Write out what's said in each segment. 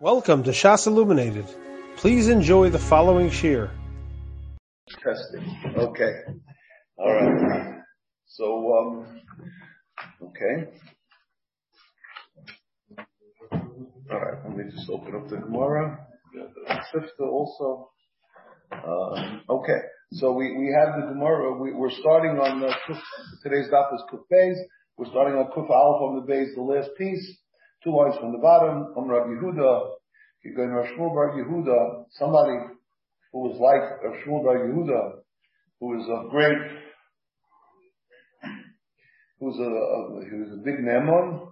Welcome to Shas Illuminated. Please enjoy the following shir. Testing. Okay. All right. So, um, okay. All right. Let me just open up the Gemara. Sifta also. Um, okay. So we, we have the Gemara. We, we're starting on uh, today's daf is Kuf We're starting on Kuf Aleph on the base, the last piece two lines from the bottom, Om Rabbi Yehuda, you go to Shmuel Bar Yehuda, somebody who was like Shmuel Bar Yehuda, who was a great, who was a, a who was a big Nemon,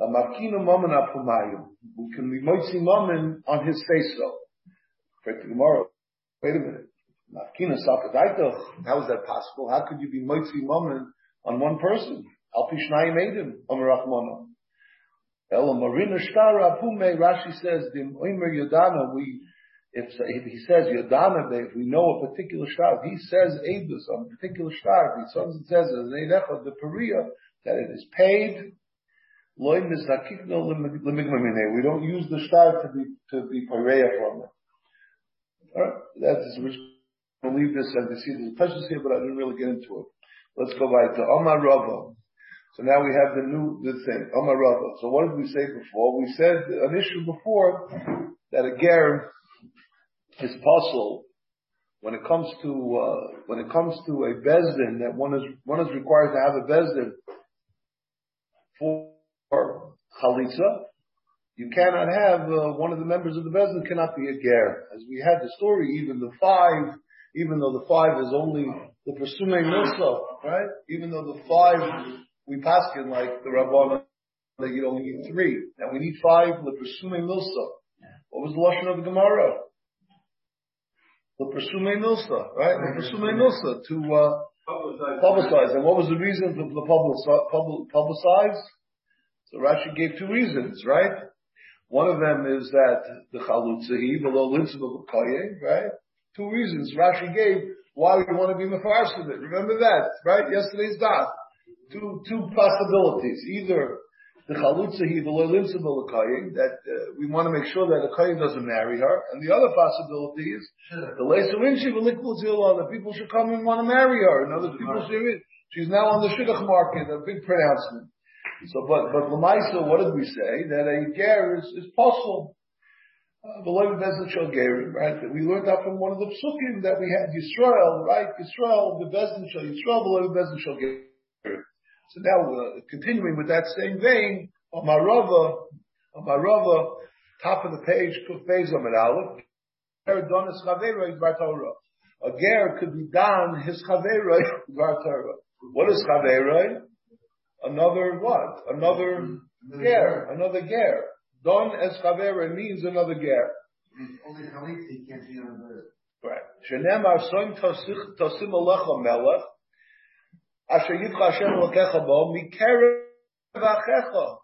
a Makina Mammon Apumayim. We can be Moitzi Mammon on his face though. Pray to Gemara. Wait a minute. Makina Sakadaitoch. How is that possible? How could you be Moitzi Mammon on one person? Alpishnayim Edim, Amar Rachmana. Rashi says, we, if, he says Yodana, if we know a particular star, if he says Abus on a particular star, if he says the Perea, that it is paid, we don't use the star to be, to be Perea from it. Alright, that's, going leave this and to see there's questions here, but I didn't really get into it. Let's go back to Omar Rava. So now we have the new the thing. So what did we say before? We said an issue before that a ger is puzzle when it comes to uh, when it comes to a bezdin that one is one is required to have a bezdin for chalitza. You cannot have uh, one of the members of the bezdin cannot be a ger. As we had the story, even the five, even though the five is only the pursuing milsa, right? Even though the five we paskin like the Rabbana that you only need three. and we need five, lepersume milsa. What was the lashon of the Gemara? Lepersume milsa, right? Lepersume milsa to uh, publicize. And what was the reason for the publicize? So Rashi gave two reasons, right? One of them is that the chalutzahi, the low lo right? Two reasons Rashi gave why we want to be mefarsh of it. Remember that, right? Yesterday's dot two two possibilities. Either the chalutza he the that uh, we want to make sure that the kohen doesn't marry her, and the other possibility is the leisurinshi that people should come and want to marry her, and other people should. She's now on the shidduch market, a big pronouncement. So, but but lemaisa, what did we say? That a ger is, is possible. Uh, beloved Bezin Shal Gerim, right? We learned that from one of the psukim that we had Yisrael, right? Yisrael, the Bezin Shal Yisrael, beloved Bezin Gerim. So now, uh, continuing with that same vein, Amarava, Amarava, top of the page, Kuf Beis Amid Aleph, Donis Bar Torah. A ger could be done his Bar Torah. What is Chavera? Another what? Another ger, another ger. Don es Chavera means another ger. Only Chalitzi can't be another. Right. Shenemar soim tosim alecha melech, Asher Yitcha Hashem Elokecha Bo, Mikerev Achecha,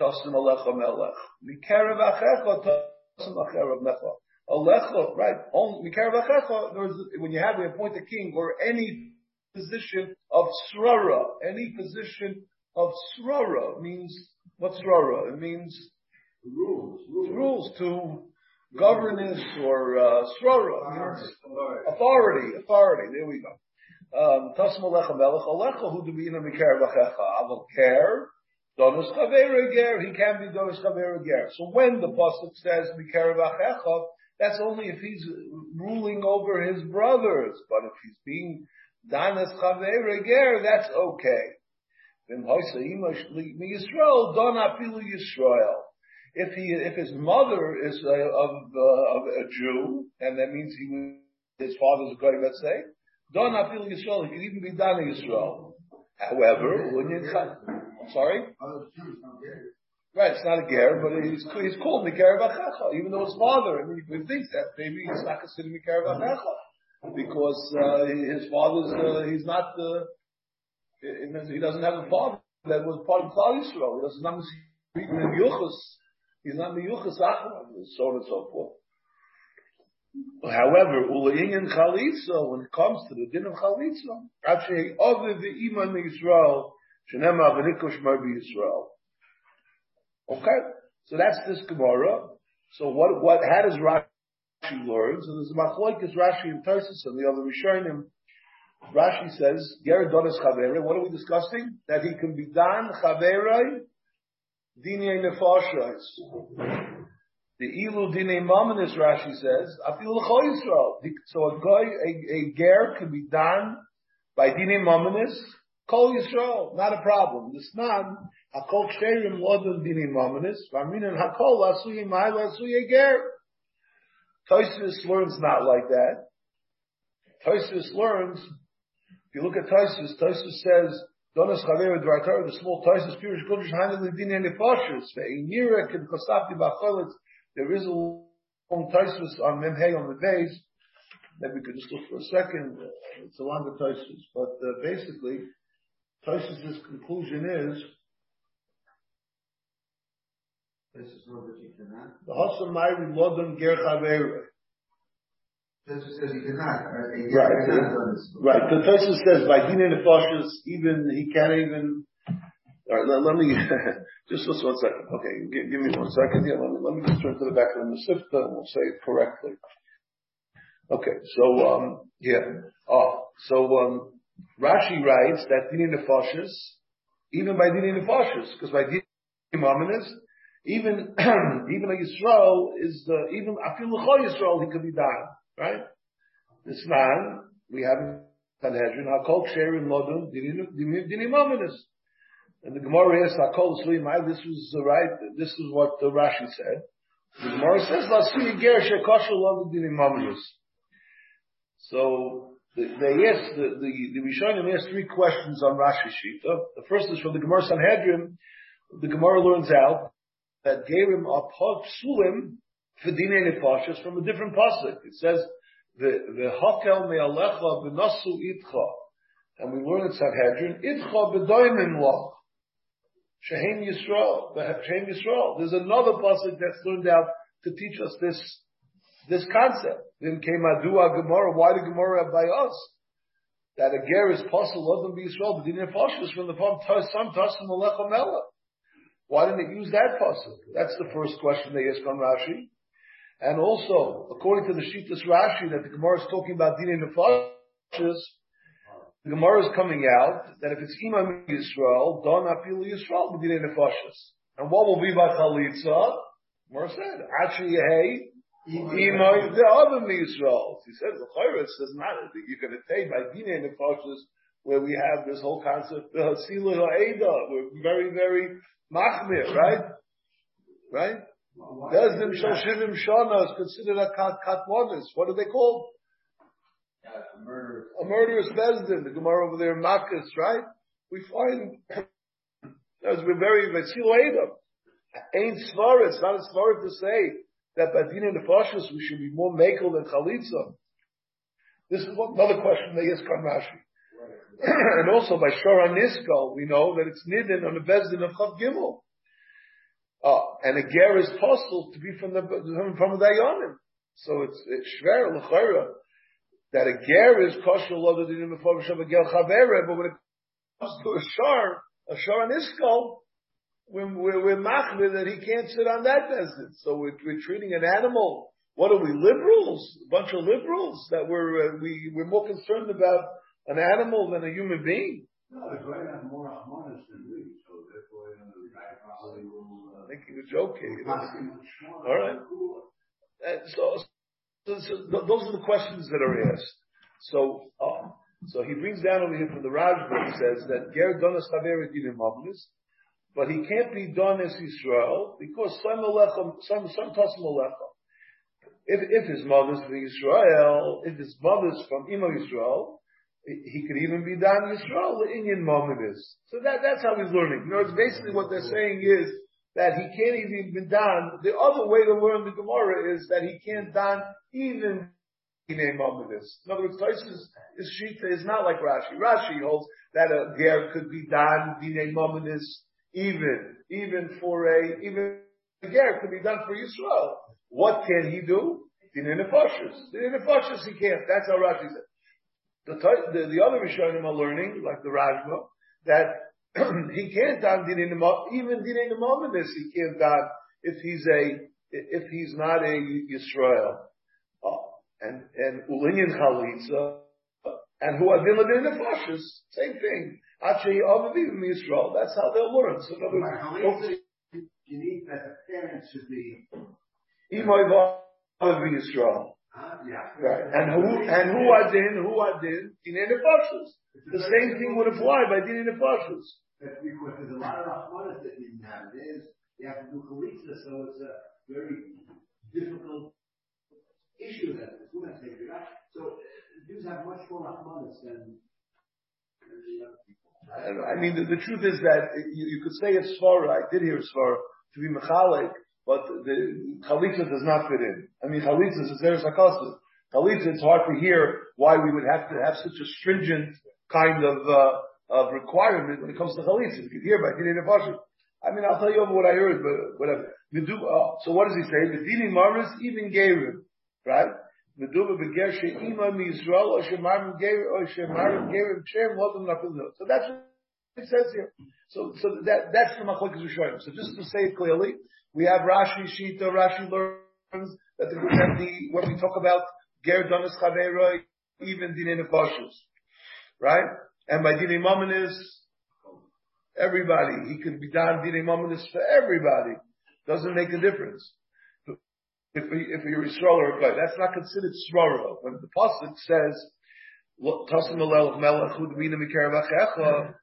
Tosim Alecha Melech. Mikerev Achecha, Tosim Acherev Mecha. Alecha, right, only, Mikerev Achecha, when you have, to appoint a king, or any position of Srara, any position of Srara means, what's Srara? It means rules, rules, rules to governance or uh, Srara, authority, authority, there we go. Tasm Alecha Melech Alecha Hu Dubina Mikar Vachecha Aval Ker Donos Chavera Ger He can be Donos Chavera Ger. So when the pasuk says Mikar Vachecha, that's only if he's ruling over his brothers. But if he's being Danas Chavera Ger, that's okay. Then Yisrael Don Apilu Yisrael. If he, if his mother is uh, of, uh, of a Jew, and that means he, his father's a guy, let's say, Don Afil Yisrael, it could even be done in Yisrael. However, when you I'm sorry? Right, it's not a ger, but he's, he's called Mikar Vachacha, even though his father, I mean, he thinks that maybe he's not considered Mikar Vachacha, because uh, his father's, uh, he's not, uh, he doesn't have a father that was part of Klal Yisrael. He doesn't have even in he's not in Yuchas so on and so forth. However, Ulayin Chalitza, when it comes to the din of Chalitza, actually, other the Iman Yisrael, Shenema V'nikosh Marbi Yisrael. Okay? So that's this Gemara. So what, what, how does Rashi learn? So there's a machlokes Rashi and Tarsus and the other Rishonim. Rashi says, Ger donas chavere. What are we discussing? That he can be done chavere dinei nefashos. The ilu dinei mamanis, Rashi says, afil Yisrael. So a guy, a, a ger can be done by dinei mamanis, kol Yisrael, not a problem. The snan, hakol ksherim lodon dinei mamanis, v'aminan hakol asuye ma'ila asuye ger. Toysis learns not like that. Toysis learns, if you look at Toysis, Toysis says, Donas Chaver Dvartar, the small Toysis, Pirish Kodesh Hanan Lidin and Nefashis, Ve'inirek and Kosapti Bacholitz, there is a long Toysis on Memhei on the base. that we could just look for a second, it's a longer Toysis, but uh, basically, Toysis's conclusion is, This is not that you cannot. the Hasam Mayri Lodon Ger Chaver. This says you cannot, right? Right. cannot. Right. The Tosis says by Dina Nefashis, even he can't even. All right. Let, me just one second. Okay, give, me one second. Yeah. Let me let me just turn to the back of the Masifta and we'll say it correctly. Okay. So um yeah. Oh, so um Rashi writes that Dina Nefashis, even by Dina Nefashis, because by Dina Maminis, even even a Yisrael is the even Afil L'chol Yisrael he could be done right. This man we have in Sanhedrin, Hakol Ksherim Lodun, Dinim Ominous. And the Gemara asks, Hakol Slimai, this was the right, this is what the Rashi said. The Gemara says, Lasi Ger Shekosher Lodun Dinim Ominous. So, they asked, the, the, the Rishonim asked three questions on Rashi Shita. The first is from the Gemara Sanhedrin. The Gemara learns out that Gerim are Psulim for Dinei Nefashis from a different pasuk. It says, V'hakel me'alecha v'nasu itcha. And we learn in Sanhedrin, itcha b'doimin loch. Shehem Yisrael. Shehem Yisrael. There's another pasuk that's learned out to teach us this, this concept. Then came Adua Gemara. Why the Gemara by us? That a ger is possible, them be Yisrael, but didn't Nefashis from the palm, some tasim alecha mela. Why didn't it use that pasuk? That's the first question they ask on Rashi. And also, according to the Shitas Rashi, that the Gemara is talking about Dinei Nefashis, the Gemara is coming out that if it's Imam Yisrael, Don Apil Yisrael, Dinei Nefashis. And what will be by Chalitza? Gemara said, Achi Yehei, Imam, the other Yisrael. He says, the Chayritz does not, going to take by Dinei Nefashis, where we have this whole concept, the Hasila Ha'eda, we're very, very machmir, right? Right? Bezdim Shoshivim Shana is considered a kat, katwanis. What are they called? A murderous Bezdim. The Gemara over there in Makkis, right? We find, as we're very, Vetzil Edom. Ain't Svara, it's not a Svara to say that by being in the Nefashis we should be more Makel than Chalitza. This is what, another question they ask on Rashi. and also by Shora Niskal, we know that it's Nidin on the Bezdin of Chav Gimel. Oh, and a ger is possible to be from the from the Dayanim. So it's it's shver l'chayra that a ger is kosher lo the dinim before of a ger chavere, but when it comes to a shar, a shar on his skull, we're, we're, we're machmir that he can't sit on that desert. So we're, we're treating an animal. What are we liberals? A bunch of liberals that we're uh, we we're more concerned about an animal than a human being. No, the Goyim have more Ahmanis than we, so therefore, you know, the guy probably will, uh, I think he was joking. you know. pass him much more. All right. And so, so, those are the questions that are asked. So, uh, so he brings down over here from the Rajba, he says that Ger Donas Chaver Dinim but he can't be done as Israel because some Alechem, some, some Tassim Alechem. If, if his mother's from Israel, if his mother's from Imo Israel, he could even be done Yisrael, the Indian is. So that, that's how he's learning. You know, it's basically what they're saying is that he can't even be done. The other way to learn the Gemara is that he can't done even Dinei Mominus. In other words, Taisus, his Shita is not like Rashi. Rashi holds that a ger could be done Dinei Mominus even, even for a, even a ger could be done for Yisrael. What can he do? Dinei Nefashis. Dinei Nefashis he can't. That's how Rashi said. The, the, the other Rishonim are learning, like the Rajma, that he can't don din in the mo- even din in the moment he can't don if he's a if he's not a Yisrael, uh, and and ulinyan chalitza, and who adin ladin nefashis, same thing. Actually, avavim Yisrael. That's how they'll learn. So, in other words, you need that the parents should be. imoy v'avav Yisrael. Huh? Yeah. Right. And who and who adin who are adin in nefashis. The same thing would apply by din nefashis. That's because there's a lot of Rahmanas that didn't have. There's, you have to do Chalitza, so it's a very difficult issue that the women take it out. So, uh, Jews have much more Rahmanas than, the other people. I mean, the, the truth is that you, you could say it's svara. I did hear svara to be mechalik, but the chalitza does not fit in. I mean, chalitza is there sakasa. Chalitza, it's hard to hear why we would have to have such a stringent kind of uh, of requirement when it comes to chalitza. You could hear by Dini Nefashim. I mean, I'll tell you what I heard, but whatever. Uh, so what does he say? The Dini Maris even Gerim, right? Meduba beger she'ima mi-Yisrael or she'marim gerim or she'marim gerim shem lodem nafilno. So that's what it says here. So, so that, that's the machlokes Rishonim. So just to say it clearly, we have Rashi, Shita, Rashi learns that the, that the, when we talk about ger donis chavera, even nefashos, right? And by dinei mamonis, everybody, he could be done dinei mamonis for everybody. Doesn't make a difference. If, if you're Yisrael a guy, that's not considered svara. When the pasuk says, "Tasim alel melech udmina mikerav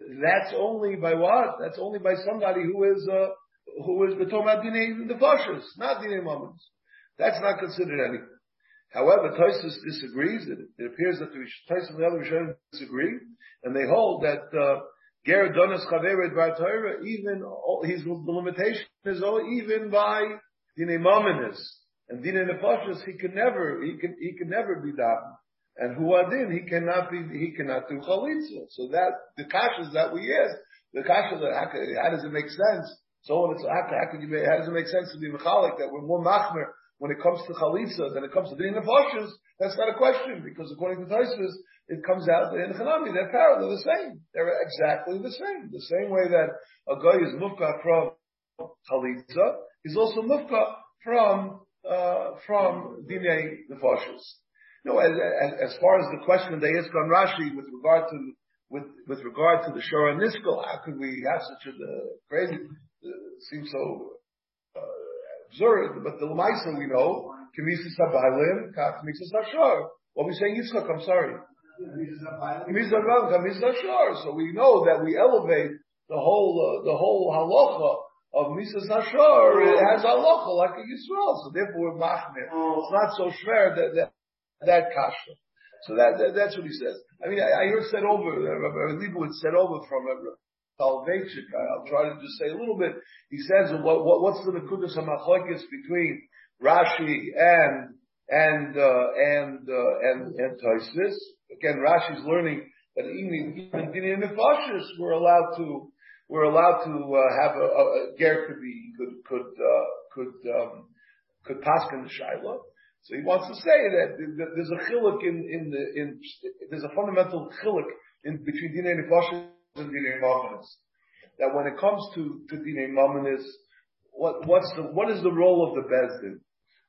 that's only by what? That's only by somebody who is uh, who is the Tomah Dinei the Fashas, not Dinei Mamons. That's not considered anything. However, Tosus disagrees. It, it appears that the Tosus and the other Rishonim disagree, and they hold that uh, Ger Donas Chaveret Bar Torah, even his the limitation is oh, even by Dinei Mamonis and Dinei Nefashos, he can never he can he can never be done. And huadin, he cannot be, he cannot do chalitza. So that, the kashas that we ask, the kashas that, how, how does it make sense? So when it's, how, how can you how does it make sense to be mechalik that we're more machmer when it comes to chalitza than it comes to din nefashos? That's not a question because according to Taisus, it comes out that in Chanami, they're parallel, the same. They're exactly the same. The same way that a guy is mufka from chalitza, he's also mufka from, uh, from dinei nefashos. No, as, as, as far as the question they ask on Rashi with regard to with with regard to the Shora Niskal, how could we have such a uh, crazy? Seems so uh, absurd. But the Lamaisa we know, Kemisis Habaylim, Kemisis Hashor. What we saying Yitzchak? I'm sorry. Kemisis Hashor. So we know that we elevate the whole uh, the whole halacha of Misas Hashor. It has halacha like a Yisrael. So therefore, we're machmir. It's not so schwer that. that that kasha. So that, that, that's what he says. I mean, I, I heard said over, Rabbi Leibowitz said over from uh. I'll try to just say a little bit. He says, what, what, what's the Nekudas HaMachlokes between Rashi and, and, uh, and, uh, and, and Toisis? Again, Rashi's learning that even, even Dini Nefashis were allowed to, were allowed to, uh, have a, a, a ger could be, could, could, uh, could, um, could the Shiloh. So he wants to say that there's a chiluk in, in the, in, there's a fundamental chiluk in between dinei nefashis That when it comes to, to dinei mamanis, what, what's the, what is the role of the bezdin?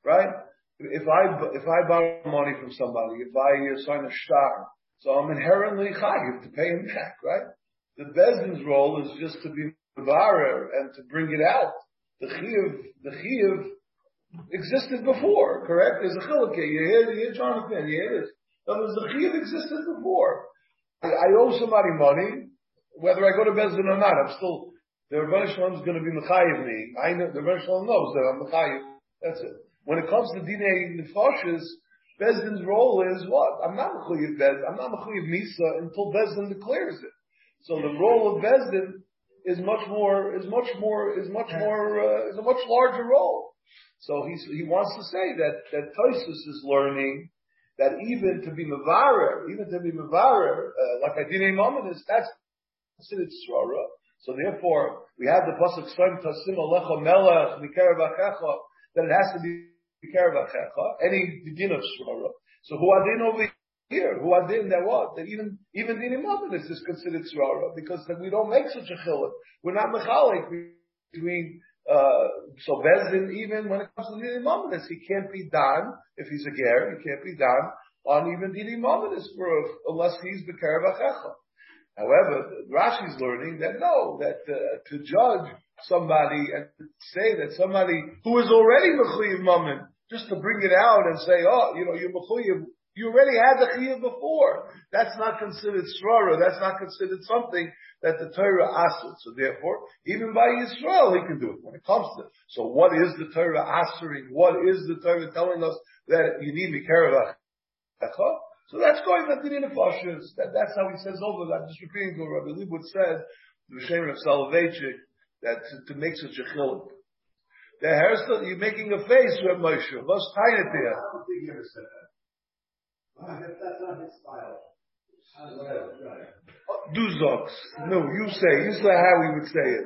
Right? If I, if I borrow money from somebody, if I sign a shtar, so I'm inherently chayiv to pay him back, right? The bezdin's role is just to be mevarer and to bring it out. The chiyuv, the chiyuv existed before, correct? There's a chiluk You hear, you hear Jonathan, you hear this. In other the chiyuv existed before. I, I owe somebody money, whether I go to Bezdin or not, I'm still, the Rebbe Shalom is going to be Mechayiv me. I know, the Rebbe Shalom knows that I'm Mechayiv. That's it. When it comes to Dinei Nefashis, Bezdin's role is what? I'm not Mechayiv Bezdin, I'm not Mechayiv Misa until Bezdin declares it. So the role of Bezdin is much more, is much more, is much more, uh, is a much larger role. So he's, he wants to say that, that Tosus is learning that even to be Mavarer, even to be Mavarer, uh, like I did in Mominus, that's considered Srara. So therefore, we have the Pasuk Soim Tasim Alecha Melech Mikerav that it has to be Mikerav any begin of Srara. So who are they over here? Who are they that what? That even, even Dinim Mominus is considered Srara, because we don't make such a chiluk. We're not Mechalik between uh, so Bezdin, even when it comes to Didi Mamadis, he can't be done, if he's a Ger, he can't be done on even Didi Mamadis for, unless he's the Karabachecha. However, Rashi's learning that no, that uh, to judge somebody and say that somebody who is already Mechuyev Mammon, just to bring it out and say, oh, you know, you're you already had the Chiyah before. That's not considered Srara, that's not considered something that the Torah asks. So therefore, even by Israel, he can do it when it comes to it. So what is the Torah asking? What is the Torah telling us that you need Mikarav so that's going to the Nefashis. That, that's how he says over. I'm just repeating to Rabbi Leibowitz said, the Shem of Soloveitchik, that to, to, make such a chiluk. The hairstyle, you're making a face, Reb Moshe. What's tied it there? I don't think he ever said that. That's not his style. Duzoks. No, you say. You say how he would say it.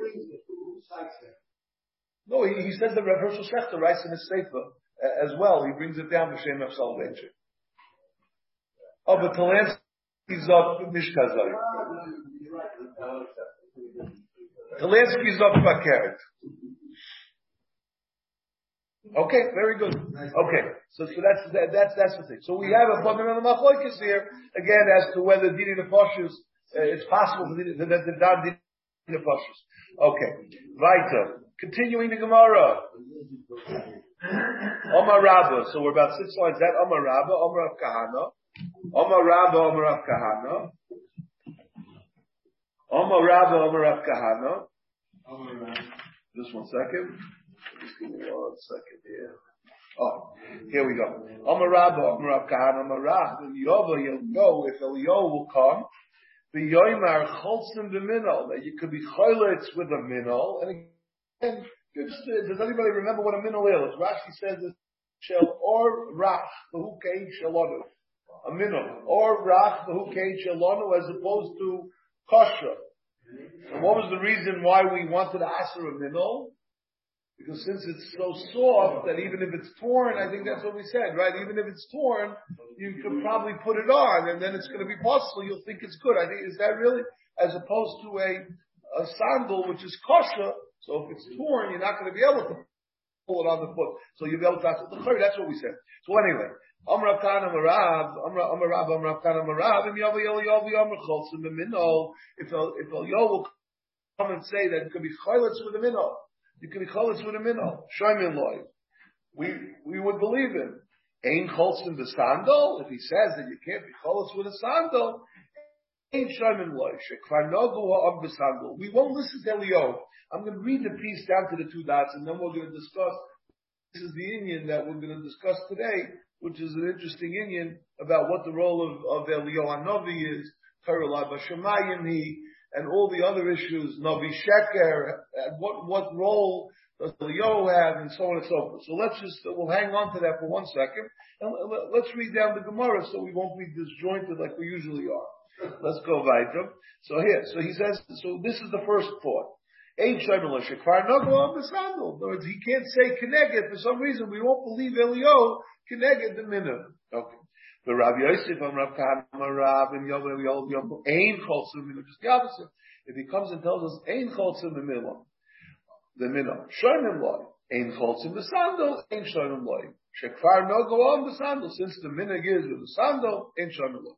No, he, he said the Rav Hershel Schachter writes in his Sefer uh, as well. He brings it down to Shem of Salvation. Oh, but Talansky's up Mishkazai. Talansky's up Bakeret. Okay, very good. Okay, so, so that's that, that's that's the thing. So we have a fundamental machlokes here again as to whether dini nefashos uh, it's possible for the the dini nefashos. Okay, weiter. Continuing the Gemara. Omar Rabba. So we're about six lines. That Omar Rabba, Omar of Kahana. Omar Rabba, Omar of Kahana. Omar Rabba, Omar of Kahana. Just one second. Just give me one second here. Oh, here we go. Omar Rabba, Omar of Kahana, Omar Rabba. Yova, you'll go if Elio will come. The Yoimar Cholzim the Minol. That you could be Choylitz with a Minol. And again, does anybody remember what a Minol is? Rashi says it's Shel or Rach, the Hukein Shalonu a minnow, or rach behukein shalonu as opposed to kosher. And what was the reason why we wanted to ask a minnow? Because since it's so soft that even if it's torn, I think that's what we said, right? Even if it's torn, you could probably put it on and then it's going to be possible. You'll think it's good. I think, is that really? As opposed to a, a sandal, which is kosher. So if it's torn, you're not going to be able to pull it on the foot. So you'll be able to ask the That's what we said. So anyway, Amr Kana Marav, Amr Amr Rav, Amr Kana Marav, and Yavi Yavi Yavi Amr Cholzim the Minol. If if El Yo will come and say that it could be Chaylitz with a Minol, you could be Chaylitz with a Minol. Shoymin Loy. We we would believe him. Ain Cholzim the sandal. If he says that you can't be Chaylitz with a sandal, Ain Shoymin Loy. Shekvar Nogu Ha'am B'Sandal. We won't listen to Elio. I'm going to read the piece down to the two dots, and then we're going to discuss. This is the Indian that we're going to discuss today which is an interesting Indian about what the role of, of Eliyahu Novi is, Torah and all the other issues, Navi Sheker, and what, what role does Eliyahu have, and so on and so forth. So let's just, we'll hang on to that for one second, and let's read down the Gemara so we won't be disjointed like we usually are. Let's go weiter. So here, so he says, so this is the first thought. Ain't Shemel Shekvar Nago on the sandal. In other words, he can't say Keneged. For some reason, we won't believe Elio Keneged the minute. Okay. The Rabbi Yosef and Rav Kahana Rav and Yom Yom Yom Ain Cholzim. Just the opposite. If he comes and tells us Ain Cholzim the Minah, the Minah Shonim Loy Ain Cholzim the Sandal Ain Shonim Loy Shekfar no go on the Sandal since the Minah is with the Sandal Ain Shonim Loy.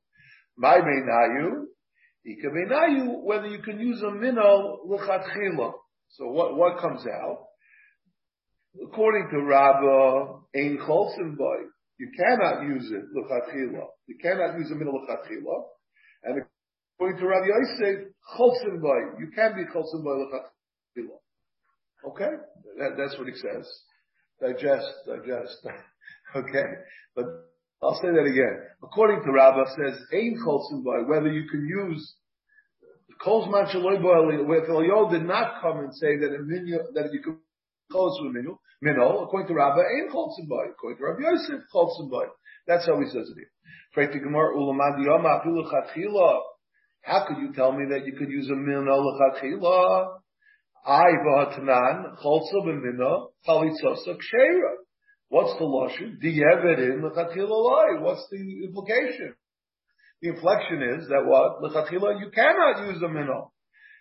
My Ika Meinayu whether you can use a Minah L'chatchila. So what what comes out? According to Rabbah, Ein Cholsim Boy, you cannot use it L'chatchila. You cannot use a middle L'chatchila. And according to Rabbi Yosef, Cholsim Boy, you can be Cholsim Boy L'chatchila. Okay? That, that's what he says. Digest, digest. okay? But I'll say that again. According to Rabbah says, Ein Boy, whether you can use Kolzman Shaloy Boy, where Elio did not come and say that, a minu, that you could close with Minu, Mino, according to Rabba, ain't Cholzim Boy. According to Rabbi Yosef, Cholzim Boy. That's how he says it here. Pray to Yoma, Chatchila. How could you tell me that you could use a Mino L'Chatchila? I v'hatanan, Cholzim b'Mino, Chalitzosa Kshera. What's the lashon? Diyevedin l'chatchila loy. What's the implication? The inflection is that what l'chatchila you cannot use a minnow.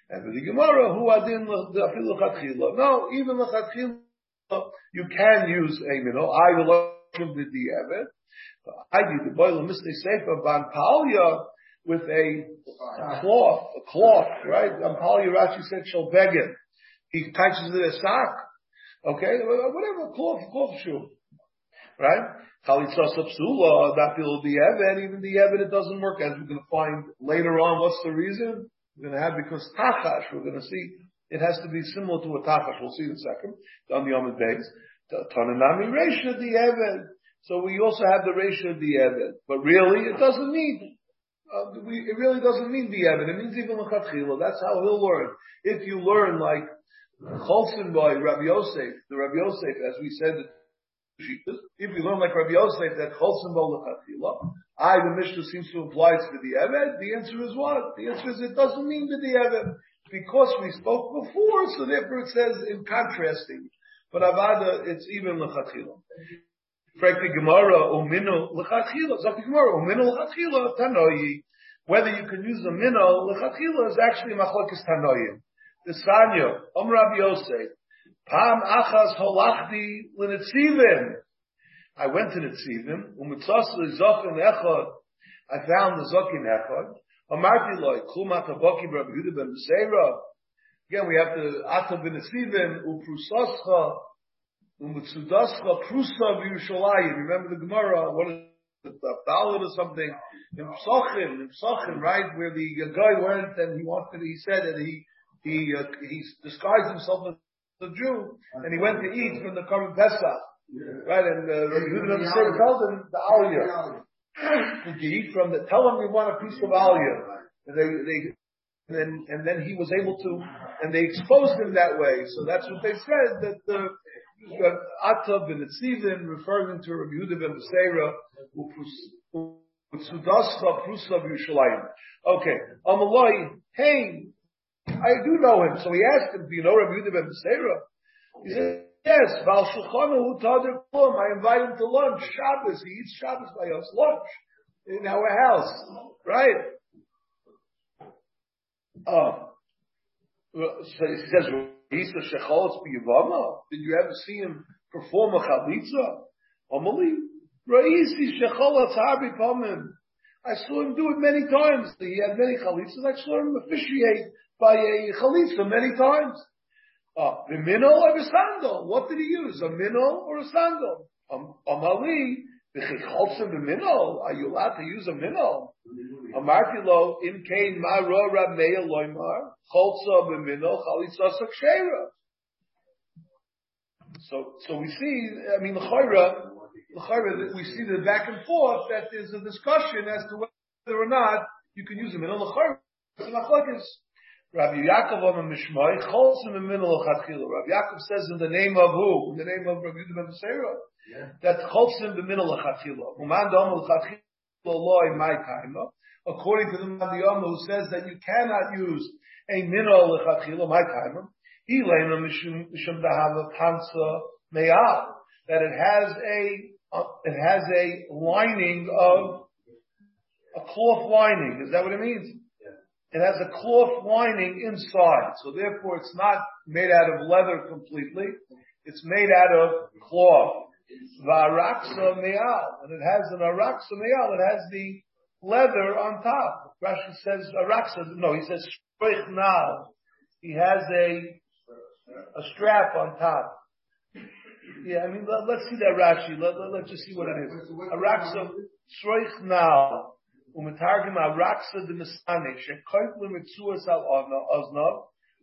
And the Gemara, who adin lechatchila. No, even lechatchila, you can use a minnow. I will the di'evet. I did the boil Mr. Sefer Ban Palia with a cloth, a cloth, right? Ban Palia Rashi said shall begin. He touches it a sock. Okay, whatever, cloth, cloth shoe. Right? Chalitza sapsula, that will be evid, even the evid it doesn't work, as we're going to find later on. What's the reason? We're going to have because tachash, we're going to see, it has to be similar to a tachash, we'll see in a second, on the Yom Begs. Tananami Resha the evid. So we also have the ratio of the evid. But really, it doesn't mean, uh, we, it really doesn't mean the evid. It means even l'chatchila. That's how he'll learn. If you learn like Cholson by Rabbi Yosef, the Rabbi Yosef, as we said, if you learn like Rabbi Yosef that Cholson by l'chatchila, I, the Mishnah seems to imply it's for the. The answer is what? The answer is it doesn't mean for the Eved. Because we spoke before, so therefore it says in contrasting. But Avada, it's even l'chatchila. The Gemara, uminu l'chatchila. The Gemara, uminu l'chatchila, tanoyi. Whether you can use a mino l'chatchila is actually machlokes tanoyim. The Sanya, Om Rabbi Yosef, Pam achas holachdi l'netzivim. I went to the tzivim, umitzas l'zokin echad. I found the zokin echad. Amarti loy, kumat habokim Rabbi Yehuda ben Beseira. Again, we have to atab ben tzivim, uprusascha, Umutsudascha Prusa Yerushalayim. Remember the Gemara, it, the ballad or something? In Psachim, in Psachim, right, where the guy went and he wanted, he said that he, he, uh, he disguised himself a Jew, and he went to eat from the Karban Pesach. Right, and uh, Rabbi Yehuda the Seder told him the Aliyah. Did you eat from the, tell him you want a piece of Aliyah. And they, they, and then, and then he was able to, and they exposed him that way. So that's what they said, that the, Atab ben Etzivin, referring to Rabbi Yehuda ben Beseira, Utsudascha Prusa Yerushalayim. Okay, Amaloi, hey, I do know him. So he asked him, do you know Rabbi Yehuda ben Beseira? He said, yes, Val Shulchanu Tadir. I invite him to lunch, Shabbos. He eats Shabbos by us, lunch, in our house. Right? Oh. So he says, did you ever see him perform a chalitza? Amali, Raisi shecholatz harbi pamim. I saw him do it many times. He had many chalitzas. I saw him officiate by a chalitza many times. Uh, the or a sandal? What did he use? A minnow or a sandal? Um, Amali, the chichotza the minnow. are you allowed to use a minnow? Amarti lo in kain ma ro rab meir loymar cholza b'mino chalitza sakshera. So, so we see, I mean, l'chayra, l'chayra, we see the back and forth that there's a discussion as to whether or not you can use a minnow l'chayra. It's a Rabbi Yaakov on Mishmai, cholza b'mino l'chatchila. Rabbi Yaakov says in the name of who? In the name of Rabbi Yudah ben yeah. That cholza b'mino l'chatchila. Uman dom l'chatchila loy my time according to the Madiyama who says that you cannot use a minol lechatchila, my timer, ilena mishum dahava pansa me'al, that it has a, uh, it has a lining of, a cloth lining. Is that what it means? It has a cloth lining inside, so therefore it's not made out of leather completely. It's made out of cloth. Varaksa me'al, and it has an araksa me'al. It has the leather on top. Rashi says araksa. No, he says now. He has a a strap on top. Yeah, I mean, let, us see that Rashi. Let, let, us just see what it is. Araksa shroich now. Misane shekoit lemitzuas al oznav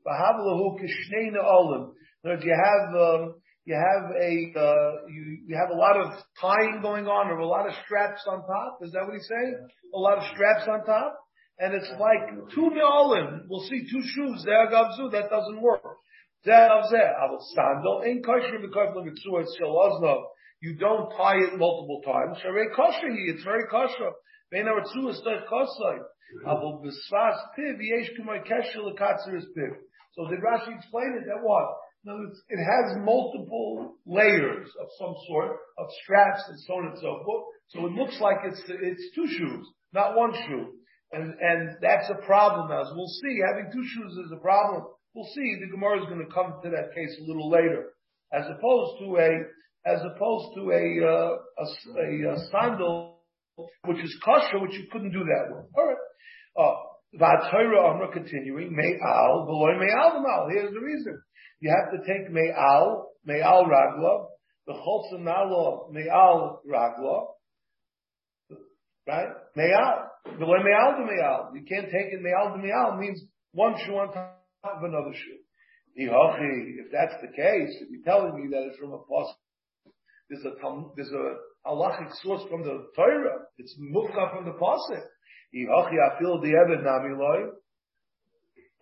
v'havlahu kishneina olim. In other words, you have um, you have a uh, you you have a lot of tying going on or a lot of straps on top. Is that what he's saying? A lot of straps on top, and it's like two me'olim. We'll see two shoes. There. That doesn't work. You don't tie it multiple times. It's very kosher. So did Rashi explain it that what? Words, it has multiple layers of some sort, of straps and so on and so forth. So it looks like it's, it's two shoes, not one shoe. And, and that's a problem as we'll see. Having two shoes is a problem. We'll see. The Gemara is going to come to that case a little later. As opposed to a, as opposed to a, uh, a, a, a sandal, which is kosher, which you couldn't do that with. Alright. Uh, V'atayra Amra continuing, Me'al, Veloy Me'al Me'al. Here's the reason. You have to take Me'al, Me'al Ragla, the Cholsa Nalo Me'al Ragla, right? Me'al. Veloy Me'al Me'al. You can't take it Me'al Me'al means one shoe on top of another shoe. If that's the case, if you're telling me that it's from a post, there's a there's a halachic source from the Torah. It's mukha from the pasuk. I feel the Evid Nami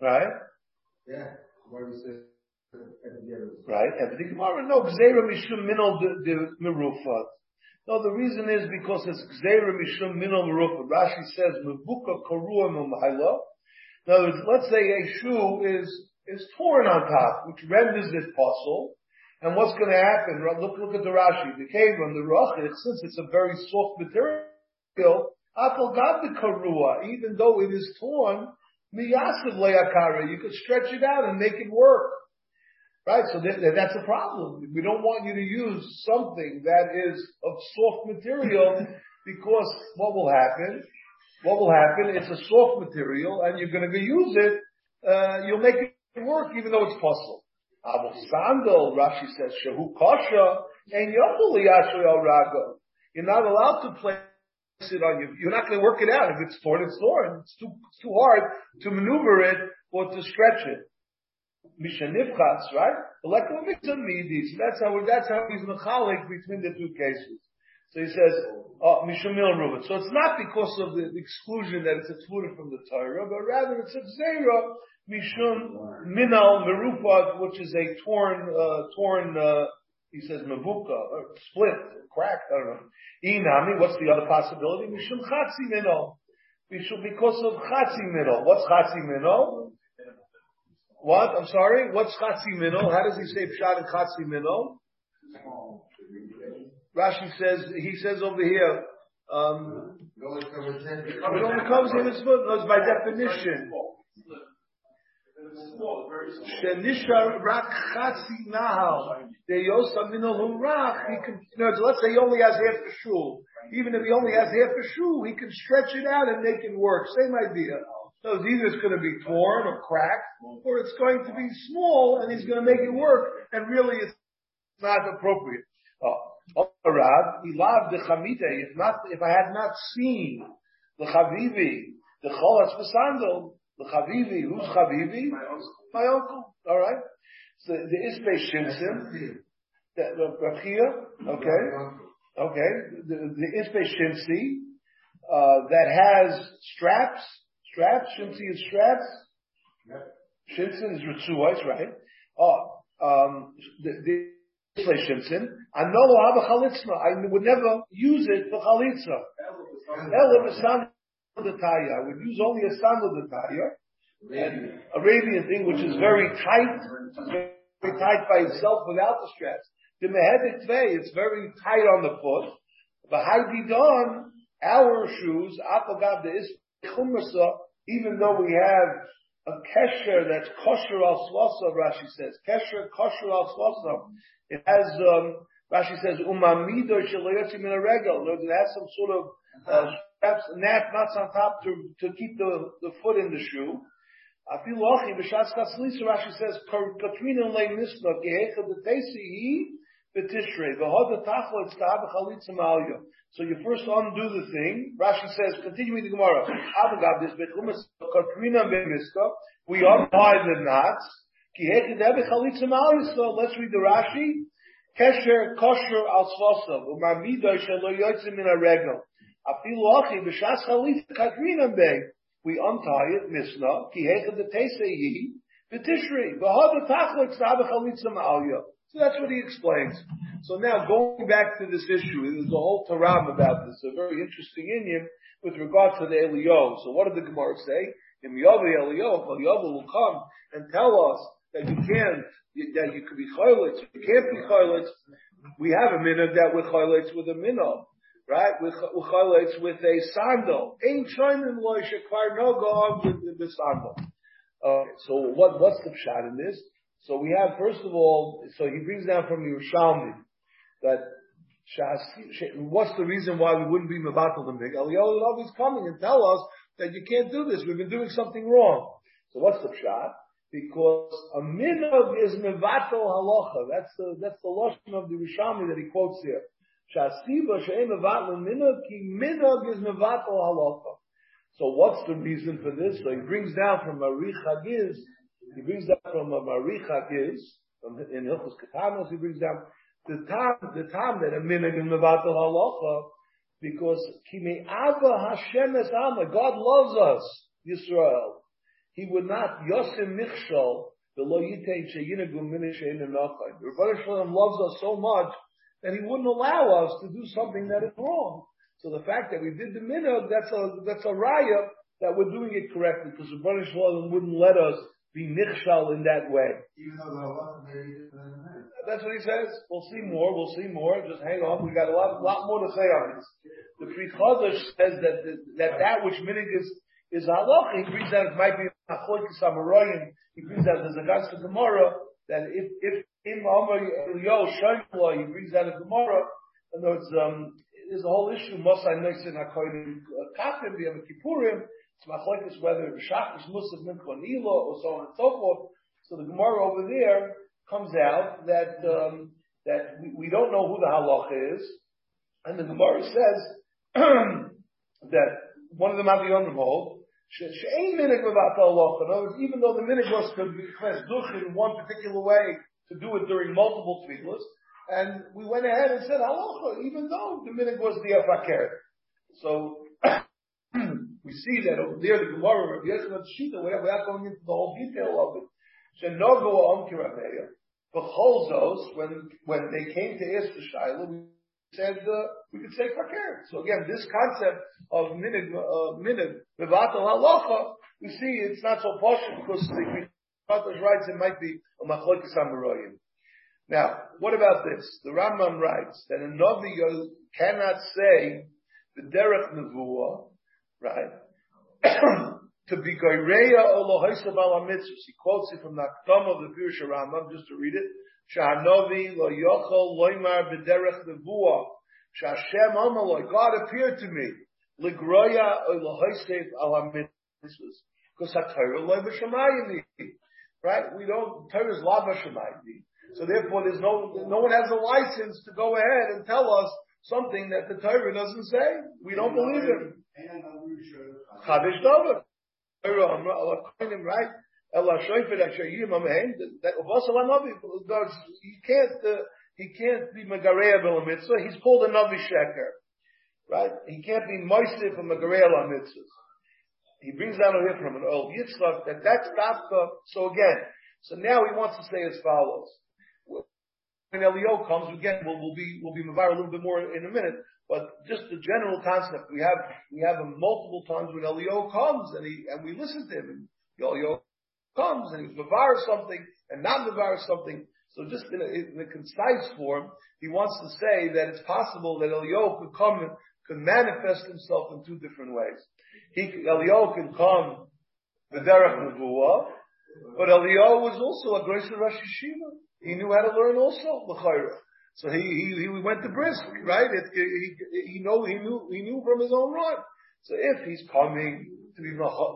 Right? Yeah. Right? And the Gemara, no, Gzeira Mishum Minol the Merufat. No, the reason is because it's Gzeira Mishum Minol Merufat. Rashi says, Mevuka Korua Mumhaila. In other words, let's say a shoe is, is torn on top, which renders it puzzle. And what's going to happen? Look, look at the Rashi, the cave on the Rachit, since it's a very soft material, Apple got the karua, even though it is torn, miyasav le'akara, you could stretch it out and make it work. Right? So that, that's a problem. We don't want you to use something that is of soft material because what will happen? What will happen? It's a soft material and you're going to use it, uh, you'll make it work even though it's puzzle. Abu Sandal, Rashi says, Shahu Kasha, and Rago. You're not allowed to place it on you. You're not going to work it out. If it's torn, it's torn. It's too, it's too hard to maneuver it or to stretch it. Mishanivchas, right? That's how that's how he's mechalik between the two cases. So he says, oh, Mishamil Ruben. So it's not because of the exclusion that it's a excluded from the Torah, but rather it's a Zera, Mishum Minal Merufat, which is a torn, uh, torn, uh, he says Mavuka, split, cracked, I don't know. Inami, what's the other possibility? Mishum Chatzi Mino. Because of Chatzi Mino. What's Chatzi Mino? What? I'm sorry? What's Chatzi Mino? How does he say Pshat and Chatzi Mino? Rashi says, he says over here, um, it only covers him as foot, by definition. Shenisha rak chatzi nahal. Deyosa you know, let's say he only has half a shoe. Even if he only has half a shoe, he can stretch it out and make it work. Same idea. So it's either it's going to be torn or cracked, or it's going to be small and he's going to make it work, and really it's not appropriate. Oh, Rab, ilav the chamite. If not, if I had not seen the chavivi, the cholatz v'sandal, the Chavivi, who's Chavivi? My uncle. All right. So the Ispe Shimson, the Rachia, okay, okay, the, the Ispe Shimsi, uh, that has straps, straps, Shimsi is straps, Shimson is Ritzuais, right? Oh, um, the, the Ispe Shimson, I know Abba Chalitzma, I would never use it for Chalitza. Ela the tire. I would use only a sandal the tire, an Arabian thing which is very tight, very tight by itself without the straps. The mehedik tvei, it's very tight on the foot. But done our shoes, apagav the is even though we have a kesher that's kosher al swasa, Rashi says. Kesher kosher al swasa. It has, um, Rashi says, umamido shaloyotzi min a regel. It has some sort of, uh, nap, nuts on top to, to keep the, the foot in the shoe. Afilu achi b'shas chaslisa, Rashi says, Katrina le misna, gehecha b'teisi hi, b'tishrei, v'hoda tachla etztah b'chalitza ma'alya. So you first undo the thing. Rashi says, continuing the Gemara, Abagab this b'chumas, Katrina b'miska, we untie the knots, let's read the Rashi, Kesher kosher al svasa, u'mamida shelo yotzim min ha-regel. Afilu achi b'shas chalitza katrina b'eh, we untie it, Misna, ki hecha de teseyi, v'tishrei, v'hada tachlik sabach ma'alya. So that's what he explains. So now going back to this issue, there's a whole Taram about this, a very interesting Indian with regard to the Elio. So what did the Gemara say? In Yavi Elio, Elio will come and tell us that you can't, that you could be choylitz, you can't be choylitz. We have a minhag that we're choylitz with a minhag right? With with with a sandal. Ain't shoynim loy shekvar no go with the sandal. So what what's the shot in this? So we have first of all, so he brings down from Yerushalmi that what's the reason why we wouldn't be mevatel the big? Eliyahu is coming and tell us that you can't do this. We've been doing something wrong. So what's the shot? Because a minog is mevatel halacha. That's the that's the lashon of the Rishami that he quotes here. Shasiva she'en mevatel minog ki minog is mevatel halacha. So what's the reason for this? So he brings down from Marich Hagiz, he brings down from Marich Hagiz, from in Hilchos Katanos, he brings down the time the time that a minog is mevatel halacha because Kimi Abba Hashem es God loves us, Yisrael he would not yosim michshol the lo yitein sheyinagum minishein enachai. The Rebbe Shalom loves us so much that he wouldn't allow us to do something that is wrong. So the fact that we did the minog, that's a that's a raya that we're doing it correctly because the Rebbe Shalom wouldn't let us be nichshal in that way. That's what he says. We'll see more. We'll see more. Just hang on. We got a lot, lot more to say on this. The Pri says that, that that which minig is is halach. He brings that it might be he brings out there's a Gas to Gemara that if if in Amar Yo Shaykla, he brings out a Gemara, and there's um there's a whole issue Mosai Neisin Hakoyim Katim B'Yom Kippurim. It's Machlekes whether Shachris Musaf Minchon Ilo or so on and so forth. So the Gemara over there comes out that um, that we, we don't know who the halach is, and the Gemara says that one of the Mavionim hold Minig halacha. In other words, even though the minig was could be duch in one particular way to do it during multiple tefillas, and we went ahead and said halacha, even though the minig was the afaker. So we see that over there the Gemara of Yeshua Shita, without going into the whole detail of it. Shenogo Om Kirameya. B'cholzos, when when they came to ask the Shaila, uh, we could say fakir. So again, this concept of minig uh, minig mevatel halacha, we see it's not so posh because the Patash writes it might be a machlokes amaroyim. Now, what about this? The Rambam writes that a novi cannot say the derech nevuah, right? to be goireya olohaisav ala mitzvahs. He quotes it from the Akdam of the Pirush Rambam, just to read it. Shahanovi lo yochol loimar b'derech nevuah. Shashem amaloi. God appeared to me. Ligroya lohoisev ala mitzvahs. Because HaTorah loy b'shamayim Right? We don't, Torah is la b'shamayim So therefore there's no, no one has a license to go ahead and tell us something that the Torah doesn't say. We don't believe it. Chadish Dover. Right? That Navi, he can't, uh, he can't be Megareya Mitzvah, he's called a Navi Sheker. Right? He can't be Moisif from Megareya Mitzvah. He brings down here from an old Yitzchak that that's Dafka. So again, so now he wants to say as follows. When Elio comes, again, we'll, we'll be, we'll be Mavar a little bit more in a minute, but just the general concept, we have, we have him multiple times when Elio comes and he, and we listen to him and Elio comes and he's Mavar something and not Mavar something. So just in a, in a, concise form, he wants to say that it's possible that Elio could come and could manifest himself in two different ways. He, Elio can come the Derech Nevuah, but Elio was also a of Rosh. He knew how to learn also, L'chaira. So he, he, he went to Brisk, right? It, he, he, know, he knew, he knew from his own run. So if he's coming to be,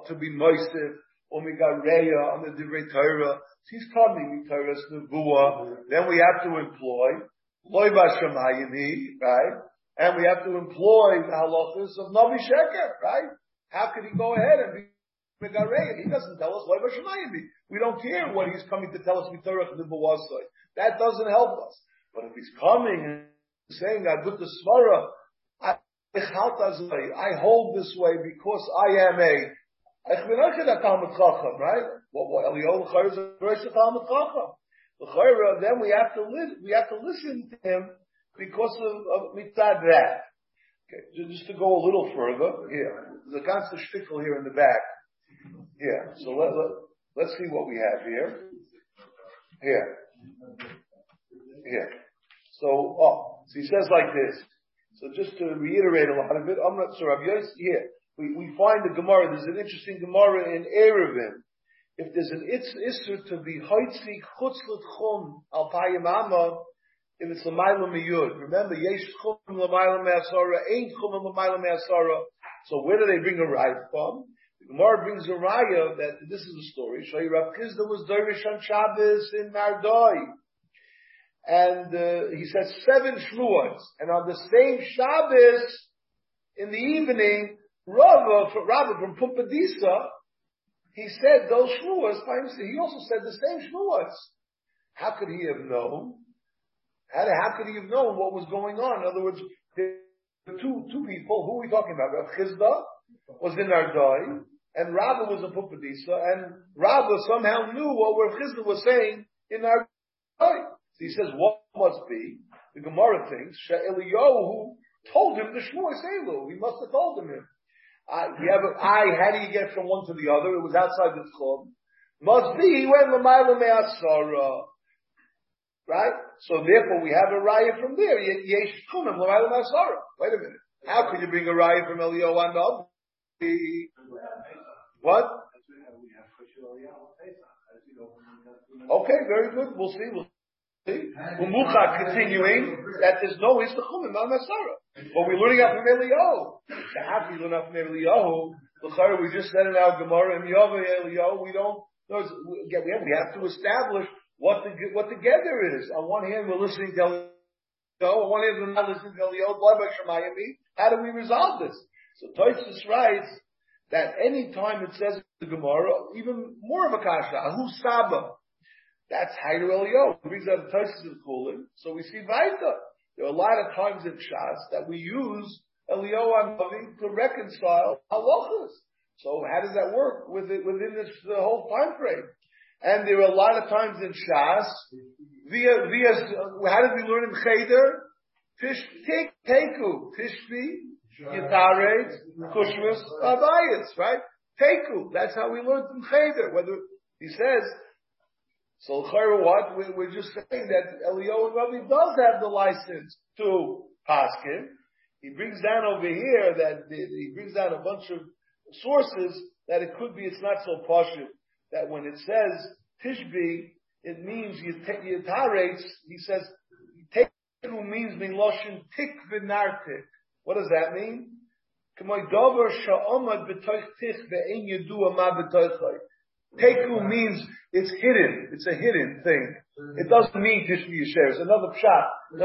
to be Moisif, Omigareya on the Divrei Torah. He's coming Torah's Nevuah. Mm-hmm. Then we have to employ Loy Bashamayini, right? And we have to employ the halachas of Navi Sheker, right? How could he go ahead and be Megareya? He doesn't tell us Loy Bashamayini. We don't care what he's coming to tell us Torah Nevuah That doesn't help us. But if he's coming and saying, the Svara, I hold this way because I am a In der Talmud Chacham, right? What, what, Eliyahu L'chayr is a very Talmud Chacham. L'chayr, then we have to we have to listen to him because of, of mitzad that. Okay, just to go a little further, here, there's a constant shtickle here in the back. Here, so let, let, let's see what we have here. Here. Here. So, oh, so he says like this. So just to reiterate a lot of it, I'm not sure. Here, we, we find the Gemara, there's an interesting Gemara in Eruvin. If there's an Isser to be Hoitzi Chutzlet Chum Al Payimama, if it's Lamayla Miyud. Remember, Yesh Chum Lamayla Me'asara, Ain't Chum Lamayla Me'asara. So where do they bring a raya from? The Gemara brings a raya that this is a story. Shoy Rav Chisda was Dorish on Shabbos in Nardoi. And uh, he said seven shmuas. And on the same Shabbos, in the evening, Rava, Rava from Pumbedisa, he said those shmuas, he also said the same shmuas. How could he have known? How, how could he have known what was going on? In other words, the two, two people, who are we talking about? Rav Chisda was in Ardai, and Rava was in Pumbedisa, and Rava somehow knew what Rav Chisda was saying in Ardai. So he says, what must be? The Gemara thinks, Eliyahu told him the Shmuel Selu. He must have told him. I, we have a, I, how do you get from one to the other? It was outside the club. Must be, he went Lamaila Me'asara. Right? So therefore we have a raya from there. Yesh Kunim Lamaila Me'asara. Wait a minute. How could you bring a raya from Eliyahu and What? Okay, very good. We'll see. We'll see. Umucha continuing that there's no Istachum in Masara. But we're learning out from Eliyahu. So can we learn out from Eliyahu? We just said in our Gemara in Yahweh Eliyahu, we don't, again, we have to establish what the, what the gather is. On one hand, we're listening to Eliyahu. On one hand, we're not listening to Eliyahu. How do we resolve this? So Toysus writes that any time it says the Gemara, even more of a kasha, Ahu Saba, that's Haidu Eliyahu. It brings the Toysus of cooling. So we see Vaita. There are a lot of times in Shas that we use Eliyahu Navi to reconcile halachas. So how does that work within, within this the whole time frame? And there are a lot of times in Shas via via how did we learn in Cheder? Tish take teku tishvi yitaret kushmas abayis right? Teku. That's how we learned in Cheder. Whether he says so what? We're just saying that Eliyahu Rabbi does have the license to Paskin. He brings down over here that he brings down a bunch of sources that it could be it's not so poshut that when it says Tishbi, it means Yitaretz, he says Teku means miloshin tik v'nartik. What does that mean? K'moy dover sha'omad b'toich tich ve'en yedua ma b'toichai. Teku means it's hidden. It's a hidden thing. It doesn't mean Tishbi Yisher. It's another shot. In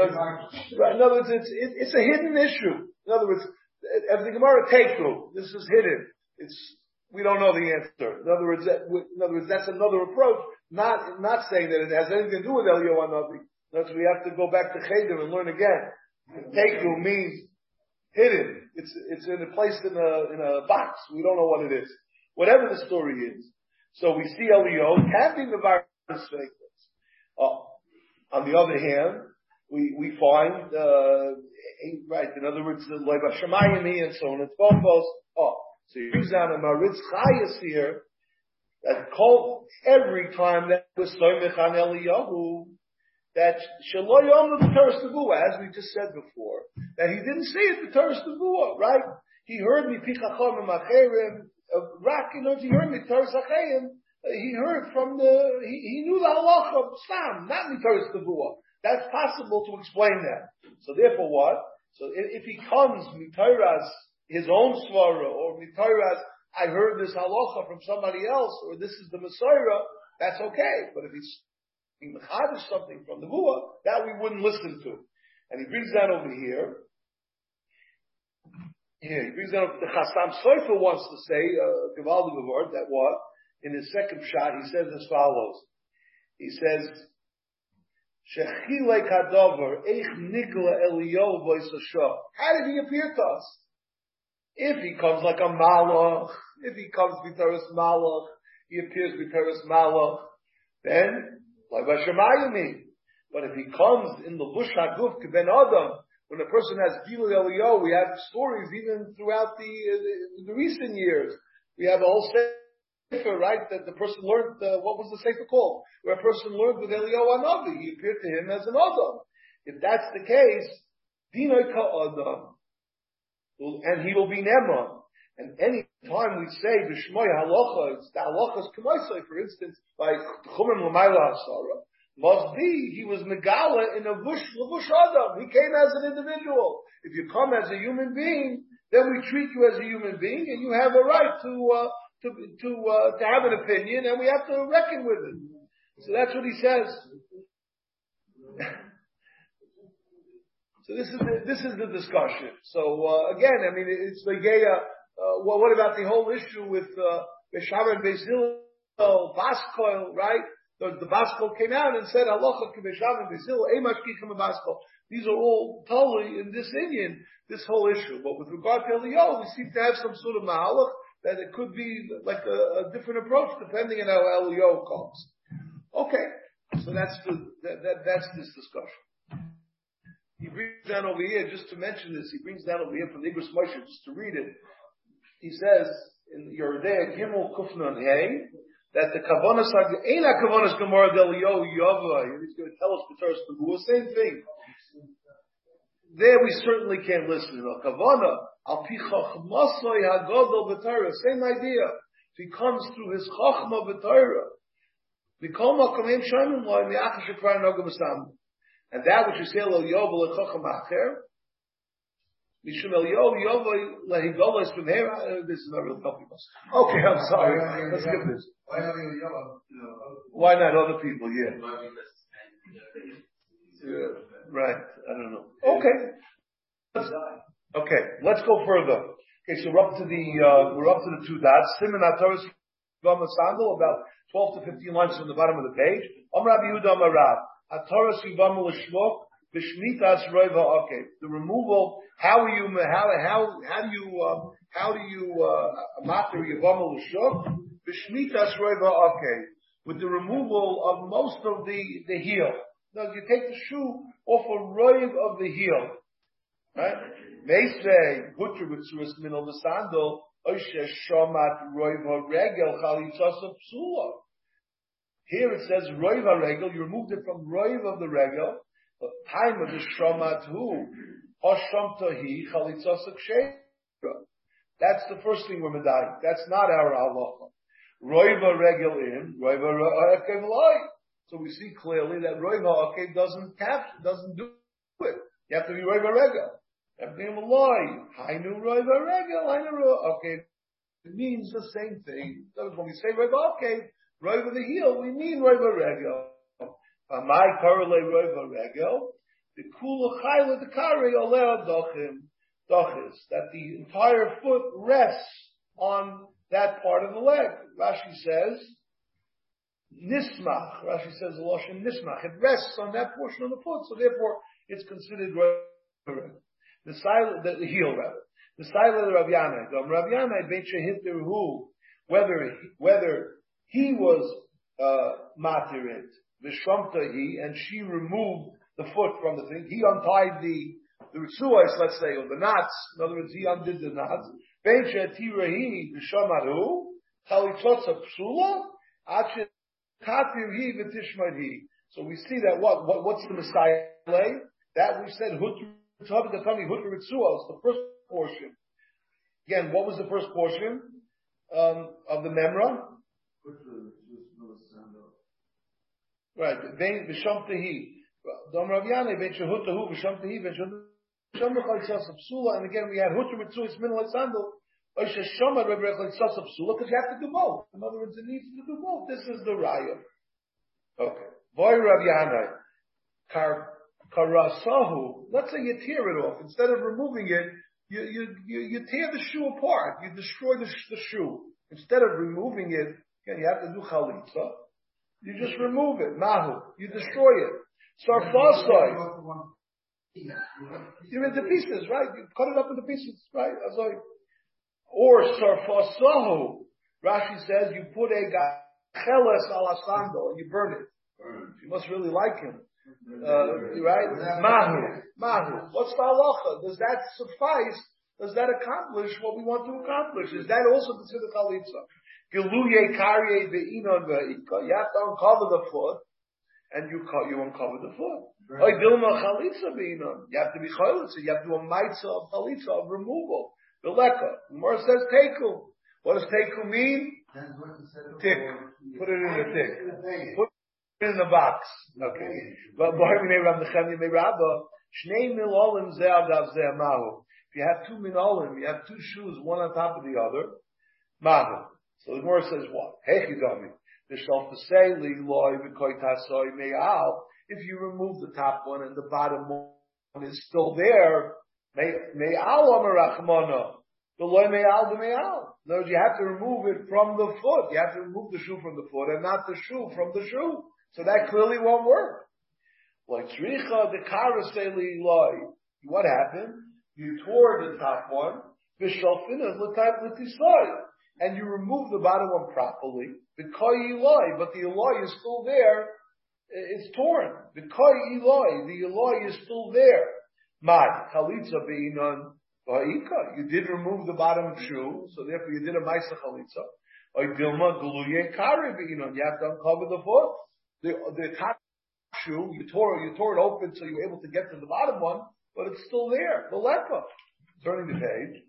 other words, it's, it, it's a hidden issue. In other words, as the Gemara Teku, this is hidden. It's, we don't know the answer. In other words, that, in other words, that's another approach. Not, not saying that it has anything to do with Eliyahu Navi. That's we have to go back to Cheder and learn again. Teku means hidden. It's, it's in a place in a, in a box. We don't know what it is. Whatever the story is. So we see Eliyahu can the virus statements. Oh, on the other hand, we, we find, uh, right, in other words, the Leiva Shemayim and so on and so forth. Oh, so on a Maritz Chayas here, that called every time that was Soymech on Eliyahu, that Shaloyom the Teres as we just said before, that he didn't say it the Teres right? He heard me Pichachom and Macherim, Rak, you know, he heard Mitaris Achayim, he heard from the, he, he knew the halacha of Stam, not Mitaris Tavua. That's possible to explain that. So therefore what? So if, if he comes Mitaras, his own svara, or Mitaras, I heard this halacha from somebody else, or this is the Messiah, that's okay. But if he's being something from the Vua, that we wouldn't listen to. And he brings that over here. Yeah, he brings down the Chassam Sofer wants to say, uh, Givaldi word that what? In his second shot, he says as follows. He says, Shechilek Hadover, Eich Nikla Eliyahu Voisasho. How did he appear to us? If he comes like a Malach, if he comes Vitaris Malach, he appears Vitaris Malach, then, like Vashamayim. But if he comes in the Bush HaGuf Ben Adam, when a person has Gilul Eliyahu, we have stories even throughout the, uh, the recent years. We have a whole sefer, right, that the person learned, uh, what was the sefer called? Where a person learned with Eliyahu Anavi. He appeared to him as an Adam. If that's the case, Dinoi Ka'adam. And he will be Neman. And any time we say the Shmoy Halacha, it's the Halachas Kamaisai, for instance, by Chumim Lamayla Hasara, must be he was Megala in a Bush Lavush Adam. He came as an individual. If you come as a human being, then we treat you as a human being, and you have a right to uh, to to uh, to have an opinion, and we have to reckon with it. So that's what he says. so this is the, this is the discussion. So uh, again, I mean, it's the Uh, well, what about the whole issue with uh, Beshaman Basil Baskoil, right? The, the Baskol came out and said, Allah Beshaman Basil Emash eh, Kicham Baskol. These are all totally in this Indian, this whole issue. But with regard to Eliyahu, we seem to have some sort of mahalach that it could be like a, a different approach depending on how Eliyahu comes. Okay, so that's the, that, that, that's this discussion. He brings down over here, just to mention this, he brings down over here from the Igros Moshe, just to read it. He says in Yordei Gimel Kufnan Hey that the Kavanas ain't a Kavanas Gemara Del Yo Yova. He's going to tell us the Torah same thing. There we certainly can't listen to Kavana. Al pi chachmasoi hagodol b'Torah. Same idea. He comes through his chachma b'Torah. V'kol makom em shoymim loy mi'achas shekvar nogam b'sam. And that which you say lo yovel l'chacham acher, Mishum el yov yov lehigolos from here. Uh, this is not really helping us. Okay, I'm sorry. Let's skip this. Why not other people? Yeah. Yeah, right. I don't know. Okay. Okay, let's go further. Okay, so we're up to the uh, we're up to the two dots. Simon Ataris Sandal, about twelve to fifteen lines from the bottom of the page. Om Rabbi Yehuda Amarav Ataris Yivamu B'Shmitas Roiva Okay, the removal. How are you? How how how do you um, how do you uh, matter Yivamu L'Shmok B'Shmitas Roiva Okay, with the removal of most of the the heel. Now you take the shoe off a roiv of the heel, right? They say butcher with suas min the sandal oishe shomat roiv regel chalitzas of psula. Here it says roiv regel. You removed it from roiv of the regel. Time of who hosham tohi chalitzas of That's the first thing we're medaying. That's not our halacha. Roiva regel in, roiva rekel so we see clearly that Roiva okay doesn't capture, doesn't do it. You have to be Roiva to be Maloi. Hainu Roiva Rega, Hainu Okay. It means the same thing. When we say Roiva okay, Roiva the heel, we mean Roiva Rega. My correlate Roiva Rega. The kula chayla the kari olea dochim. Dochis. That the entire foot rests on that part of the leg. Rashi says, nismach. Rashi says the lashon nismach. It rests on that portion of the foot, so therefore it's considered the silent, the, the heel rather. The silent of Rav Yanai. The Rav Yanai bet who whether whether he was uh, the shamta he and she removed the foot from the thing. He untied the the ritzuas, let's say, or the knots. In other words, he undid the knots. Psula. So we see that what, what what's the Messiah play? That we said Hutr Ritzuos, the first portion. Again, what was the first portion um, of the Memra? Right, Visham Tehi. Dom Rav Yanai, Ben Shehutahu, Visham Tehi, Ben Shehutahu, and again we had Hutr Ritzuos, Min Sandal, because you have to do both. In other words, it needs to do both. This is the raya. Okay. Boy Rav Yanai. Kar, karasahu. Let's say you tear it off. Instead of removing it, you, you, you, you tear the shoe apart. You destroy the, the shoe. Instead of removing it, again, you have to do chalitza. You just remove it. Mahu. You destroy it. Sarfasai. You're into pieces, right? You cut it up into pieces, right? Azoi. Or sarfasahu. Rashi says you put a cheles al asando and you burn it. You must really like him. Uh, right? Mahu. Mahu. What's the halacha? Does that suffice? Does that accomplish what we want to accomplish? Is that also considered chalitza? Geluye karye be'inon ve'ika. You have to uncover the foot, and you you uncover the foot. Oy dilma chalitza beinon. You have to be chalitza. You have to do a mitzvah of chalitza of removal. The leka. The Gemara says teku. What does teku mean? Tick. Put it in the tick. Put it in the box. Okay. But boy, we may rab the may rabba. Shnei milolim ze adav. If you have two minolim, you have two shoes, one on top of the other. Mahu. So the Gemara says what? Hechidami. The shalfasei loy. If you remove the top one and the bottom one is still there, me'al amarachmana. The loy me'al the me'al. In other words, you have to remove it from the foot. You have to remove the shoe from the foot and not the shoe from the shoe. So that clearly won't work. Like tzricha the karaseli loy. What happened? You tore the top one. Vishalfina l'tayv l'tisoy and you remove the bottom one properly, the koi eloi, but the eloi is still there, it's torn. The koi eloi, the eloi is still there. Mad, chalitza being on va'ika. You did remove the bottom shoe, so therefore you did a maisa chalitza. Or dilma guluye kari being on. You have to uncover the foot. The, the top shoe, you tore, you tore it open so you were able to get to the bottom one, but it's still there, the leper. Turning the page,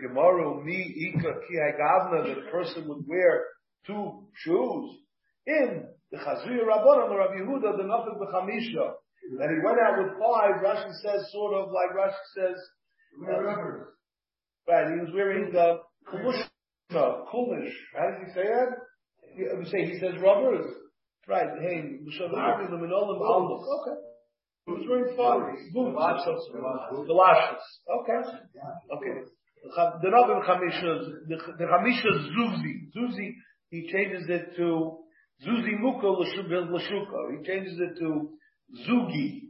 Gemara, mi ika ki gavna that a person would wear two shoes in the Chazir Rabbanon or Rabbi Yehuda, the Nafik B'chamisha. That he went out with five, Rashi says, sort of like Rashi says, uh, right, he was wearing the kumush, kulish. How does he say that? He, say, he says rubbers. Right, hey, okay. He was wearing five boots. Okay. Okay. The Rabbi Chamisha, the Chamisha Zuzi. Zuzi, he changes it to Zuzi Muka Lashuka. He changes it to Zugi.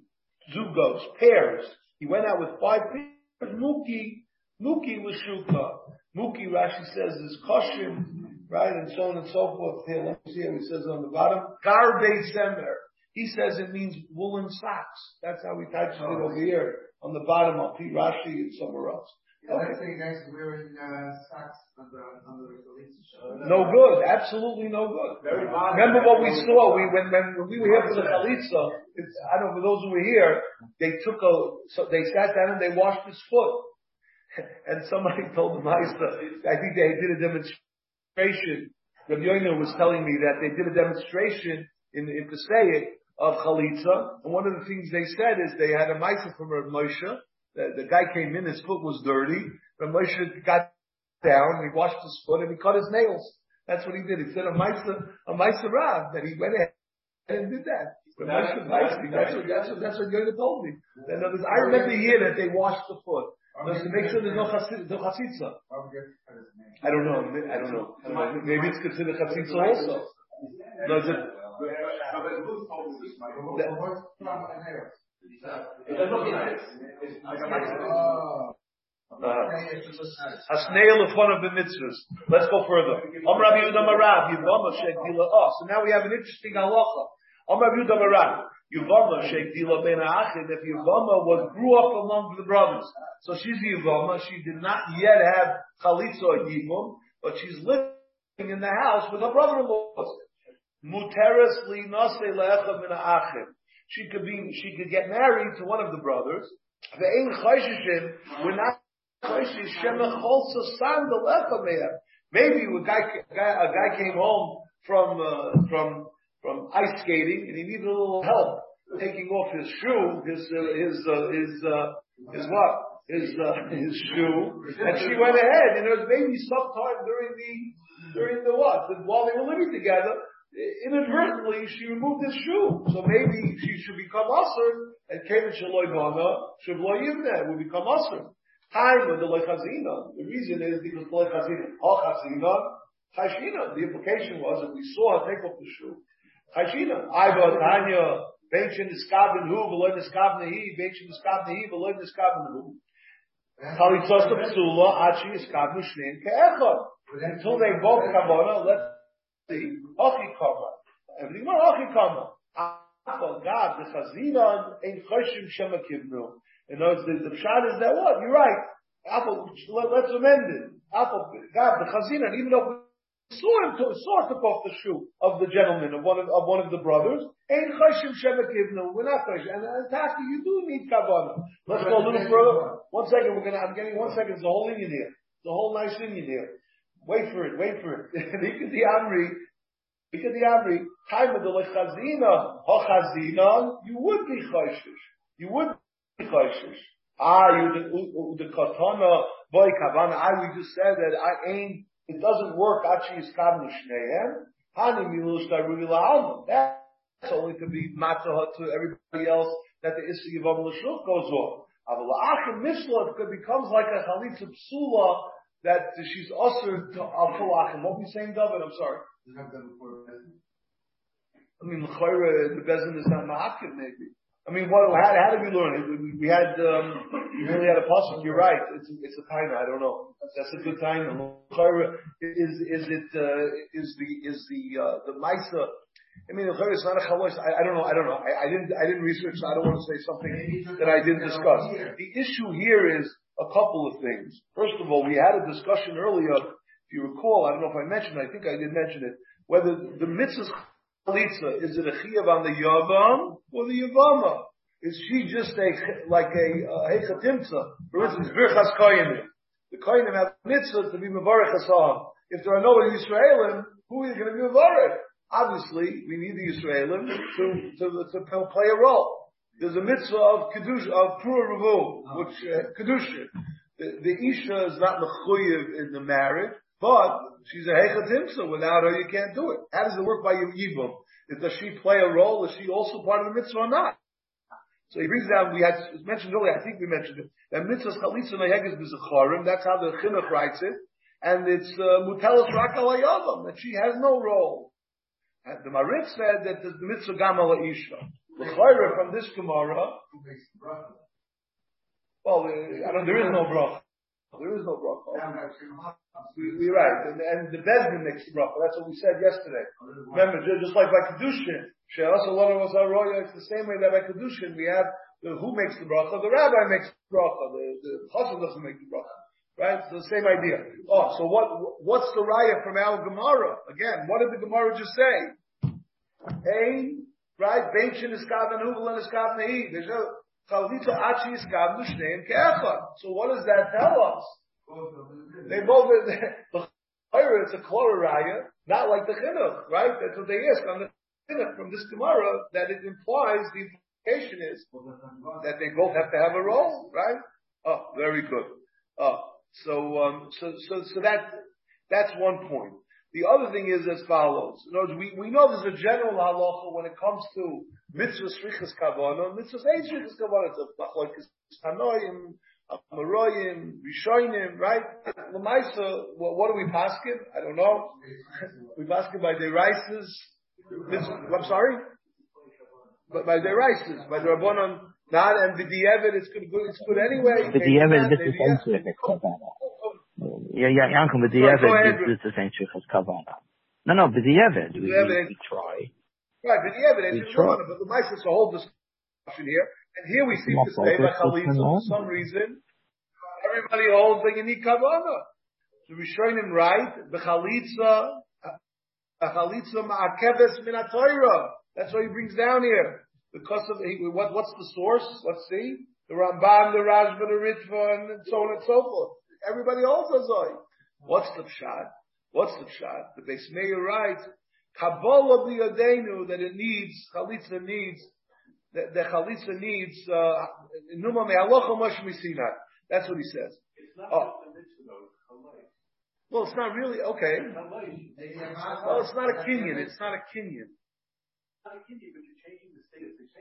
Zugos, pairs. He went out with five pairs. Muki, Muki Lashuka. Muki, Rashi says, is Koshim, right? And so on and so forth. Here, let me see how he says on the bottom. Garbe Semer. He says it means woolen socks. That's how we it oh, over here on the bottom of P. Rashi and somewhere else. Yeah, okay. That's guys wearing uh, socks under, under the No good. Absolutely no good. Very Remember what we saw? We when, when, when we were here for the chalitza. I don't know for those who were here. They took a so they sat down and they washed his foot. and somebody told the Meister, I think they did a demonstration. Rabbi Yoiner was telling me that they did a demonstration in in Passaic of chalitza. And one of the things they said is they had a ma'isa from Rav Moshe. The, the, guy came in, his foot was dirty. Rav Moshe got down, he washed his foot, and he cut his nails. That's what he did. He said a ma'isa, a ma'isa Rav, that he went ahead and did that. Rav Moshe that's what, that's what, that's what Yoda told me. And others, I remember here that they washed the foot. Just to make sure there's no chasitza. I don't. I don't know. I don't know. Maybe it's considered chasitza also. No, Uh, is a snail of one of the mitzvahs. Let's go further. Om Rabbi Yehuda Marav, Yivama Sheikh Dila Oh, so now we have an interesting halacha. Om Rabbi Yehuda Marav, Yivama Sheikh Dila Ben Achid, if Yivama was, grew up among the brothers. So she's Yivama, she did not yet have Chalitza or Yivum, but she's living in the house with her brother-in-law. Muteris li nase le'echa min ha'achim. She could be, she could get married to one of the brothers. Ve'ein chayshishin, we're not chayshish shemech cholsa san le'echa me'em. Maybe a guy, a guy, a guy came home from, uh, from, from ice skating and he needed a little help taking off his shoe, his, uh, his, uh, his, uh, his what? His, uh, his shoe. And she went ahead, and it was maybe sometime during the, during the what? While they were living together, inadvertently she removed his shoe. So maybe she should become usher and Kevin Shaloi Bana, Shavloy Yivne would become usher. Time with the Lechazina. The reason is because the Lechazina, Al Chazina, Chashina. The implication was that we saw her take off the shoe. Chashina. Iva Tanya, Benchin Iskabin Hu, Veloy Niskabin Hi, Benchin Iskabin Hi, Veloy Niskabin Hu. Chalitzosta Psula, Achi Iskabin Shnein Ke'echot. Until they both come on, let's see, Ochikama. Everything more Ochikama. Apple, God, the Chazinon, ain't Choshim Shema Kivnu. In other words, the, the pshat is that what? You're right. Apple, let, us amend it. Apple, God, the Chazinon, even though we saw him to, saw took off the shoe of the gentleman of one of, of one of the brothers. Ein chayshim shemekivnu. We're not chayshim. And, and Taki, you do need kavana. Let's go a little further. One second. We're gonna. I'm getting one second. It's a whole Indian here. It's a whole nice Indian here. Wait for it. Wait for it. the Amri. the Amri. Time of the lechazina. Hochazina. You would be chayshish. You would be chayshish. Ah, you the katana boy kavana. I we just said that I ain't it doesn't work. Achi is kavni shneim. Hani milush daruli la'alma. That's only to be matzah to everybody else that the issa yivam l'shuk goes on. Aval la'achim misla it becomes like a chalitza psula that she's usher to al achim. What we saying, David? I'm sorry. I mean, the bezin is not ma'akim maybe. I mean, what, how, how did we learn it? We, we had, um, we really had a pasuk. You're right. It's, it's a time. I don't know. That's a good time. Is, is it, uh, is the, is the, uh, the Maisa, I mean, it's not a chalosh. I, I don't know. I don't know. I, I didn't, I didn't research, so I don't want to say something that I didn't discuss. The issue here is a couple of things. First of all, we had a discussion earlier, if you recall, I don't know if I mentioned, I think I did mention it, whether the mitzvah chalitza, is it a chiyav on the yavam or the yavama? Is she just a, like a, hechatimtza? For instance, birchas koyanim. The koyanim have mitzvah to be mevarech hasam. If there are no Yisraelim, who is going to be mevarech? Obviously, we need the Yisraelim to, to, to, play a role. There's a mitzvah of kedusha, of prua revu, which, uh, kedusha. The, the Isha is not mechuyev in the marriage, but she's a hechatimsa. Without her, you can't do it. How does it work by your yibum? Does she play a role? Is she also part of the mitzvah or not? So he brings down, we had mentioned earlier, I think we mentioned it, that mitzvahs chalitza neheges b'zechorim, that's how the chinuch writes it, and it's uh, mutelas rak that she has no role. And the Marit said that the mitzvah gam ala isha. The from this Gemara, well, uh, I don't, there is no bracha. There is no bracha. We, are right. And, and the Bezdin makes the bracha. That's what we said yesterday. Remember, just like by Kedushin, She'as a lot of us are royal, it's the same way that by Kedushin we have the, who makes the bracha? The rabbi makes the bracha. The, the chassid doesn't make the bracha. Right? It's the same idea. Oh, so what, what's the raya from our Gemara? Again, what did the Gemara just say? Hey, right? Benchin is kav and huvel and is kav nehi. There's a chalvita achi is kav nushneim ke'echad. So what does that tell us? They both, the it's a Klora Raya, not like the Chinuch, right? That's what they ask on the Chinuch from this Gemara, that it implies, the implication is, that they both have to have a role, right? Oh, very good. Oh, so, um, so, so, so that, that's one point. The other thing is as follows. In other words, we, we know there's a general halacha when it comes to mitzvah shrichas kavana, mitzvah ain't shrichas kavana, it's a machlokes tanoim, Amoroyim, Rishonim, right? Lamaisa, what, what do we paskin? I don't know. we paskin by the rices. I'm sorry? But by the rices, by the Rabbanon, not, and the Dievid, it's good, it's good anyway. The Dievid, this is essentially Yeah, yeah, Yankum, the Dievid, this is essentially Kavana. No, no, but the Evid, we, we, try. Right, but the Evid, it's but the Mice is a whole discussion here. And here we see to say that chalitza, for some reason, everybody holds that you need kavana. So we showing him right, the chalitza, a chalitza ma'akeves min That's what he brings down here. Because of, what, what's the source? Let's see. The Ramban, the Rashba, the Ritva, and so on and so forth. Everybody holds Azoi. What's the pshat? What's the pshat? The Beis Meir writes, Kabbalah b'yadenu, that it needs, chalitza needs, the, the chalitza needs uh, numa me'alocha mash misina. That's what he says. Oh. Well, it's not really okay. Well, it's not a kinyan. It's not a kinyan.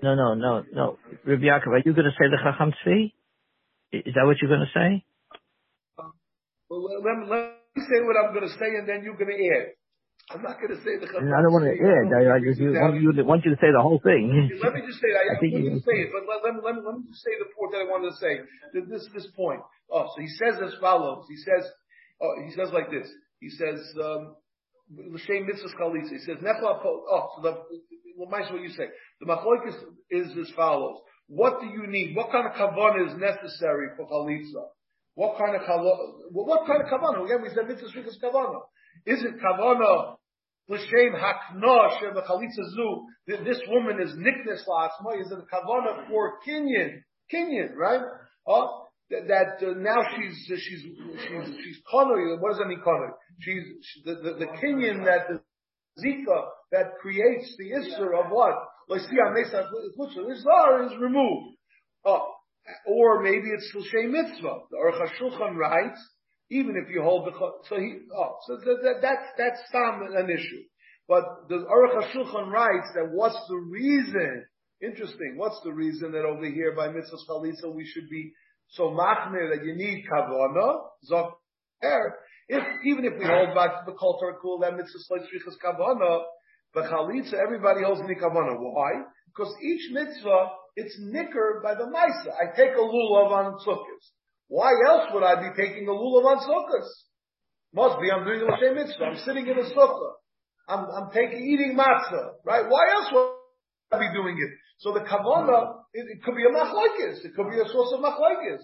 No, no, no, no. Rabbi Yaakov, are you going to say the Chacham Tzvi? Is that what you're going to say? Let, let me say what I'm going to say, and then you're going to add. I'm not going to say the. I don't want to add. I, I just want you, want you to say the whole thing. Let me just say that. I, I think you say it, but let, let, let, let me just say the point that I wanted to say. This this point. Oh, so he says as follows. He says, oh, he says like this. He says, um, L'shem mitzvah chalitza. He says, nefla oh, so the, well, what you say. The machloik is, is as follows. What do you need? What kind of kavanah is necessary for chalitza? What kind of what kind of kavana? Again, we said mitzvah shrikas kavana. Is it kavana l'shem hakna shem zu? This woman is niknes la'asma. Is it a kavana for kinyan? Kinyan, right? Oh, that, that uh, now she's uh, she's she's she's konoi. What does that mean konoi? She's she, the, the the kinyan that the zika that creates the isser of what? Is removed. Oh, or maybe it's l'shem mitzvah. The Aruch HaShulchan writes even if you hold the so he oh so that, that that's that's some an issue. But the Aruch HaShulchan writes that what's the reason? Interesting. What's the reason that over here by mitzvah chalitza we should be so machmir that you need kavana zoker? If even if we hold back to the kol cool that mitzvah shlichus kavana, but chalitza everybody holds the kavana. Why? Because each mitzvah it's nicker by the ma'isa. I take a lulav on sukkahs. Why else would I be taking a lulav on sukkahs? Must be I'm doing the same mitzvah. I'm sitting in a sukkah. I'm, I'm taking, eating matzah, right? Why else would I be doing it? So the kavana, it, it could be a machlekes. It could be a source of machlekes.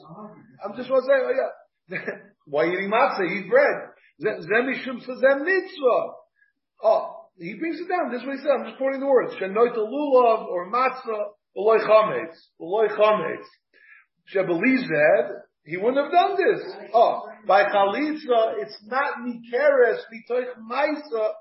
I'm just want to say, oh yeah. Why eating matzah? Eat bread. Zemishum sa zem mitzvah. Oh, he brings it down. This is what he said. I'm just quoting the words. Shenoit lulav or matzah, v'loy chametz. V'loy chametz. Shebelized, he wouldn't have done this. Oh, by chalitza, it's not mikeres mitoich maisa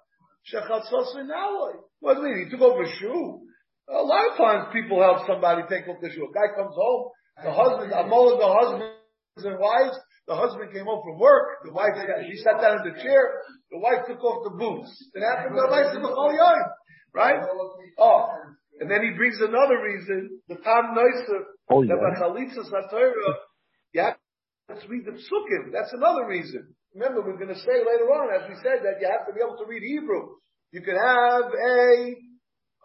shechatzosin aloi. What do you mean? He took off a shoe. A lot of times people help somebody take off the shoe. A guy comes home, the husband, of the husbands and wives, the husband came home from work, the wife, she sat down in the chair, the wife took off the boots. It happened to the right? Oh, and then he brings another reason, the Tam Neusser, oh, yeah. that by Chalitza Satorah, you have to read the psukim. That's another reason. Remember, we're going to say later on, as we said, that you have to be able to read Hebrew. You can have a,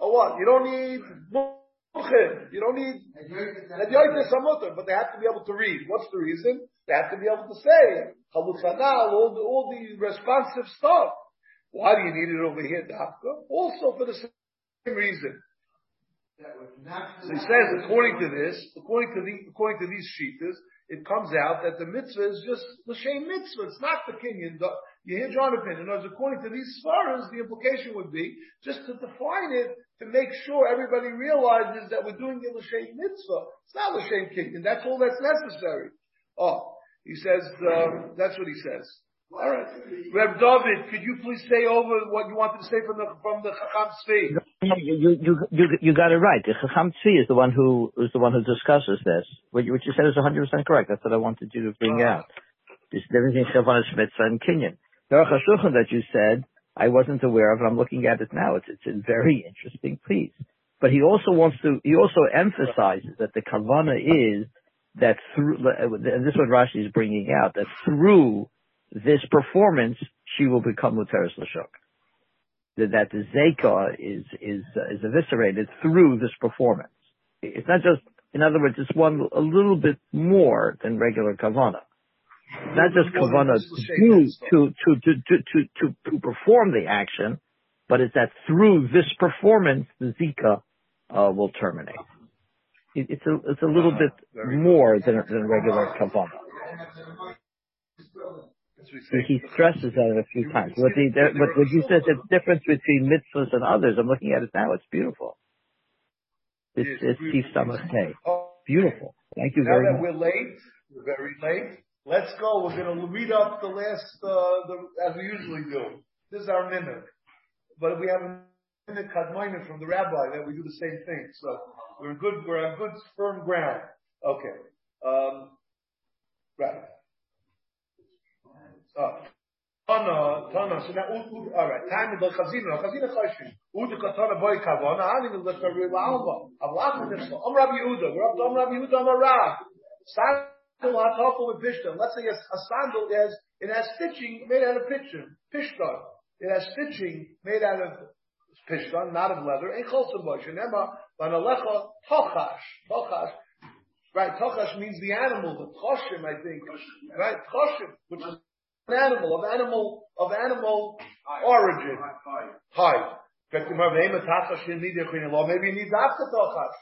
a what? You don't need you don't need some other but they have to be able to read. What's the reason? They have to be able to say chalutsanal, all the all the responsive stuff. Why do you need it over here, Dafka? Also for the same reason. So he says, according to this, according to the, according to these sheetahs, it comes out that the mitzvah is just the same mitzvah. It's not the kinyan. You hear John opinion. As according to these svaras, the implication would be just to define it to make sure everybody realizes that we're doing the l'shem mitzvah. It's not l'shem kinyan. That's all that's necessary. Oh, he says um, that's what he says. All right, Reb David, could you please say over what you wanted to say from the from the Chacham You you you you got it right. The Chacham Tzvi is the one who is the one who discusses this. What you, what you said is 100 percent correct. That's what I wanted you to bring uh-huh. out. This difference between Chavana Shmitzah and Kinyan. The Aruch HaShulchan that you said I wasn't aware of, and I'm looking at it now. It's it's a very interesting piece. But he also wants to. He also emphasizes that the kavana is that through, and this is what Rashi is bringing out, that through this performance, she will become Muteris Lashuk. That the Zeka is, is, uh, is eviscerated through this performance. It's not just, in other words, it's one a little bit more than regular Kavana. Not just Kavana to, to, to, to, to, to, to perform the action, but it's that through this performance, the Zika, uh, will terminate. It, it's a, it's a little bit more than, than regular Kavana. He stresses that a few times. But, the, but what you said, the difference between mitzvahs and others, I'm looking at it now, it's beautiful. It's, it's Steve K. Beautiful. Thank you very much. Now that we're late, we're very late, let's go. We're going to read up the last, uh, the, as we usually do. This is our minute. But we have a minute kadmoinim from the rabbi that we do the same thing. So we're good, we're on good firm ground. Okay. Um, right. Tana, Tana, so now, all right, time of the Chazina, Chazina Choshin, Uda Katana Boy Kavana, Ani let her real Alba, Avlach Nishla, Om Rabbi Uda, we're up to Om Rabbi Uda, Om Rav, Sandal Hatofel with Pishtan, let's say a, a sandal has, it has stitching made out of pishtan, Pishtan, it has stitching made out of Pishtan, not of leather, and Cholson Bosh, and Emma, Vanalecha, Tochash, Tochash, Right, tochash means the animal, the choshim, I think. Right, choshim, which is an animal, of animal, of animal origin. Hi. Maybe he needs after tachash.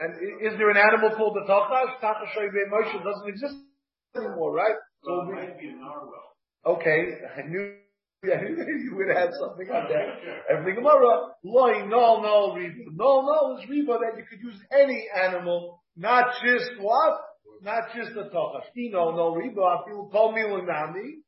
And is there an animal called the tachash? Tachash Moshe doesn't exist anymore, right? So well, it might be a narwhal. Okay, I knew you would have something on that. Every Gemara, loy, no, no, riba. No, no is riba that you could use any animal, not just what? Not just a tochash. No, riba, feel call me nami.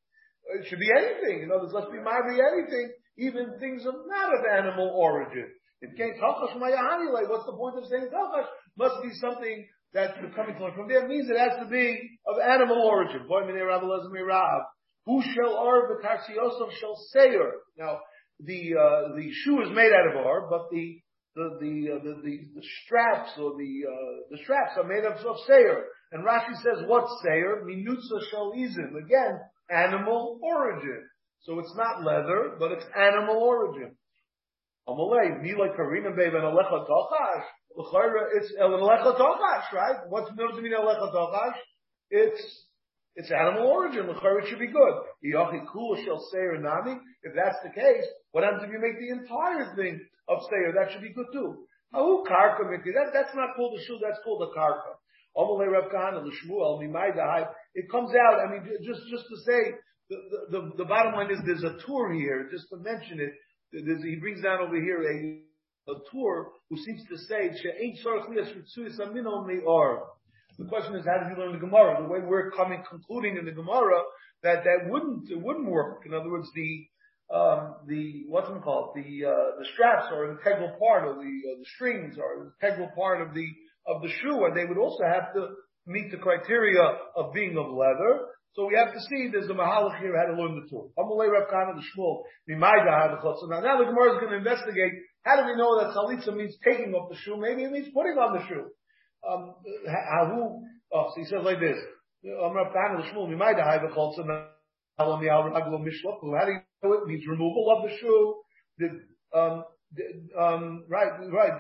It should be anything. In other words, let's be marry anything, even things of not of animal origin. It can't tochash like what's the point of saying tochash? Must be something that's coming from there. It means it has to be of animal origin. Boy, who shall ar v'tarsi Yosef shall sayer. Now, the, uh, the shoe is made out of ar, but the, the, the, uh, the, the, the, straps or the, uh, the straps are made of, of sayer. And Rashi says, what sayer? Shall izim. Again, animal origin. So it's not leather, but it's animal origin. Amalei, mi like karina babe and alecha tochash. It's alecha tochash, right? What's mean alecha tochash? It's it's animal origin. L'chara should be good. shall nami. If that's the case, what happens if you make the entire thing of seir? That should be good too. Ahu karka That, that's not called a shoe. That's called a karka. It comes out. I mean, just just to say, the, the, the bottom line is there's a Tur here. Just to mention it, he brings down over here a a Tur who seems to say the question is, how did you learn the Gemara? The way we're coming, concluding in the Gemara, that that wouldn't, it wouldn't work. In other words, the, um, the, what's it called? The, uh, the straps are an integral part of the, uh, the strings are an integral part of the, of the shoe, and they would also have to meet the criteria of being of leather. So we have to see there's a mahalach here how to learn the tool. Amalei Rav Kana the Shmuel, Mimaida So now, now the Gemara is going to investigate how do we know that chalitza means taking off the shoe? Maybe it means putting on the shoe um, how, oh, so he says like this, how do you know it means removal of the shoe? The, the, um, right, right,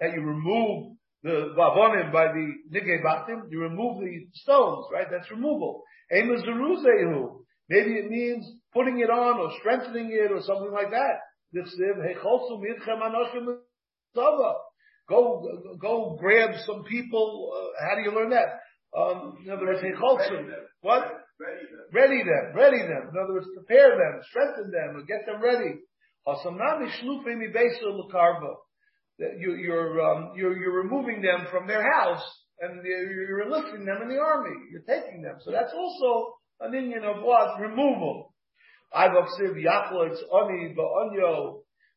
that you remove the Bavonim by the Nigei Batim, you remove the stones, right? That's removal. Maybe it means putting it on or strengthening it or something like that. Go, go grab some people. Uh, how do you learn that? Um, in other words. What? Ready them. Ready them. In other words, prepare them, strengthen them, or get them ready. You, you're, um, you're, you're removing them from their house and you're enlisting them in the army. You're taking them. So that's also an Indian of what? Removal.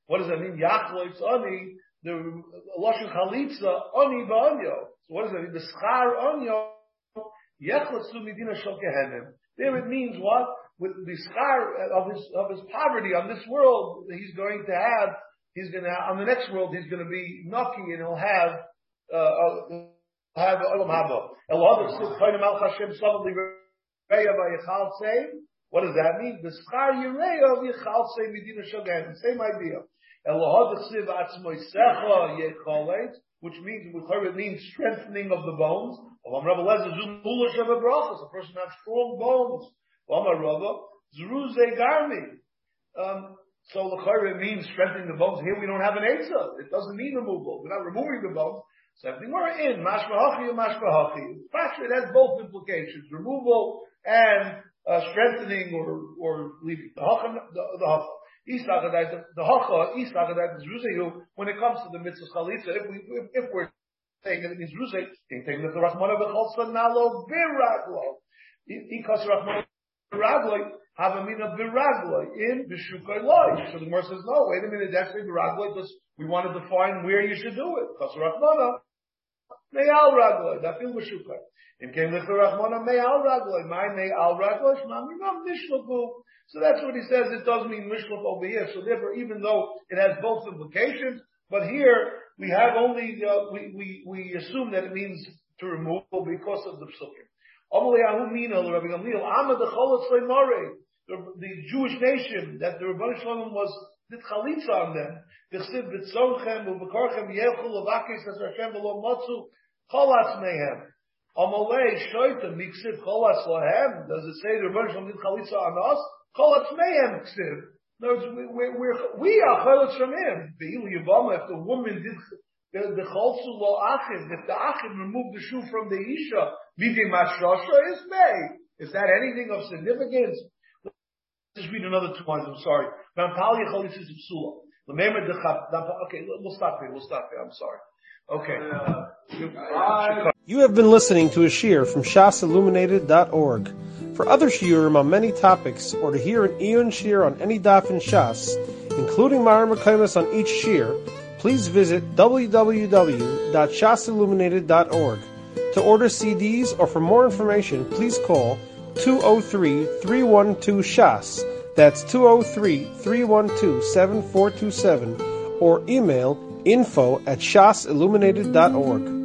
What does that mean? Yachloitz ani the Lashon Chalitza, Oni Ba'onyo. So what does that mean? The Schar Onyo, There it means what? With the scar of his, of his poverty on this world, he's going to have, he's going to on the next world, he's going to be knocking and he'll have, uh, uh have Olam Haba. Vayechal What does that mean? The Schar Yireya of Yechal Say Medina Shal Same idea which means it means strengthening of the bones. A person has strong bones. Um, so the means strengthening the bones. Here we don't have an Eitzah. It doesn't mean removal. We're not removing the bones. Something more in mashmahachi and mashmahachi. It has both implications: removal and uh, strengthening or or leaving the hacham. The, the the Hacha, Isagadat is Ruzehu, when it comes to the mitzvah Chalitza, if, we, if, if we're saying that it means Ruzeh, you take the Rahmana B'cholsa Nalo Biraglo. Ikas Rahmana Biraglo, have a mina Biraglo in B'shukai Loi. So the Gemara says, no, wait a minute, that's Biraglo because we want to define where you should do it. Ikas Rahmana, Me'al Raglo, that feel B'shukai. In came the Rahmana Me'al Raglo, my Me'al Raglo, Shma Minam Nishlagu. So that's what he says. It does mean mishluf over here. So therefore, even though it has both implications, but here we have only uh, we, we we assume that it means to remove because of the psukim. The Jewish nation that the Rebbe Shalom was did chalitza on them. Does it say the Rebbe Shalom did chalitza on us? Ksiv. Words, we, we're, we are cholatz from him. If the woman did the, the cholsu lo achim, if the achim removed the shoe from the isha, midi mashrasha is may. Is that anything of significance? Let's read another two lines. I'm sorry. Okay, we'll stop here. We'll stop here. I'm sorry. Okay. You have been listening to a shiur from shasilluminated.org. For other shiurim on many topics, or to hear an iyun shiur on any daf in Shas, including mareh mekomos on each shiur, please visit www.shasilluminated.org. To order CDs or for more information, please call 203-312-SHAS. That's 203-312-7427 or email info at shasilluminated.org.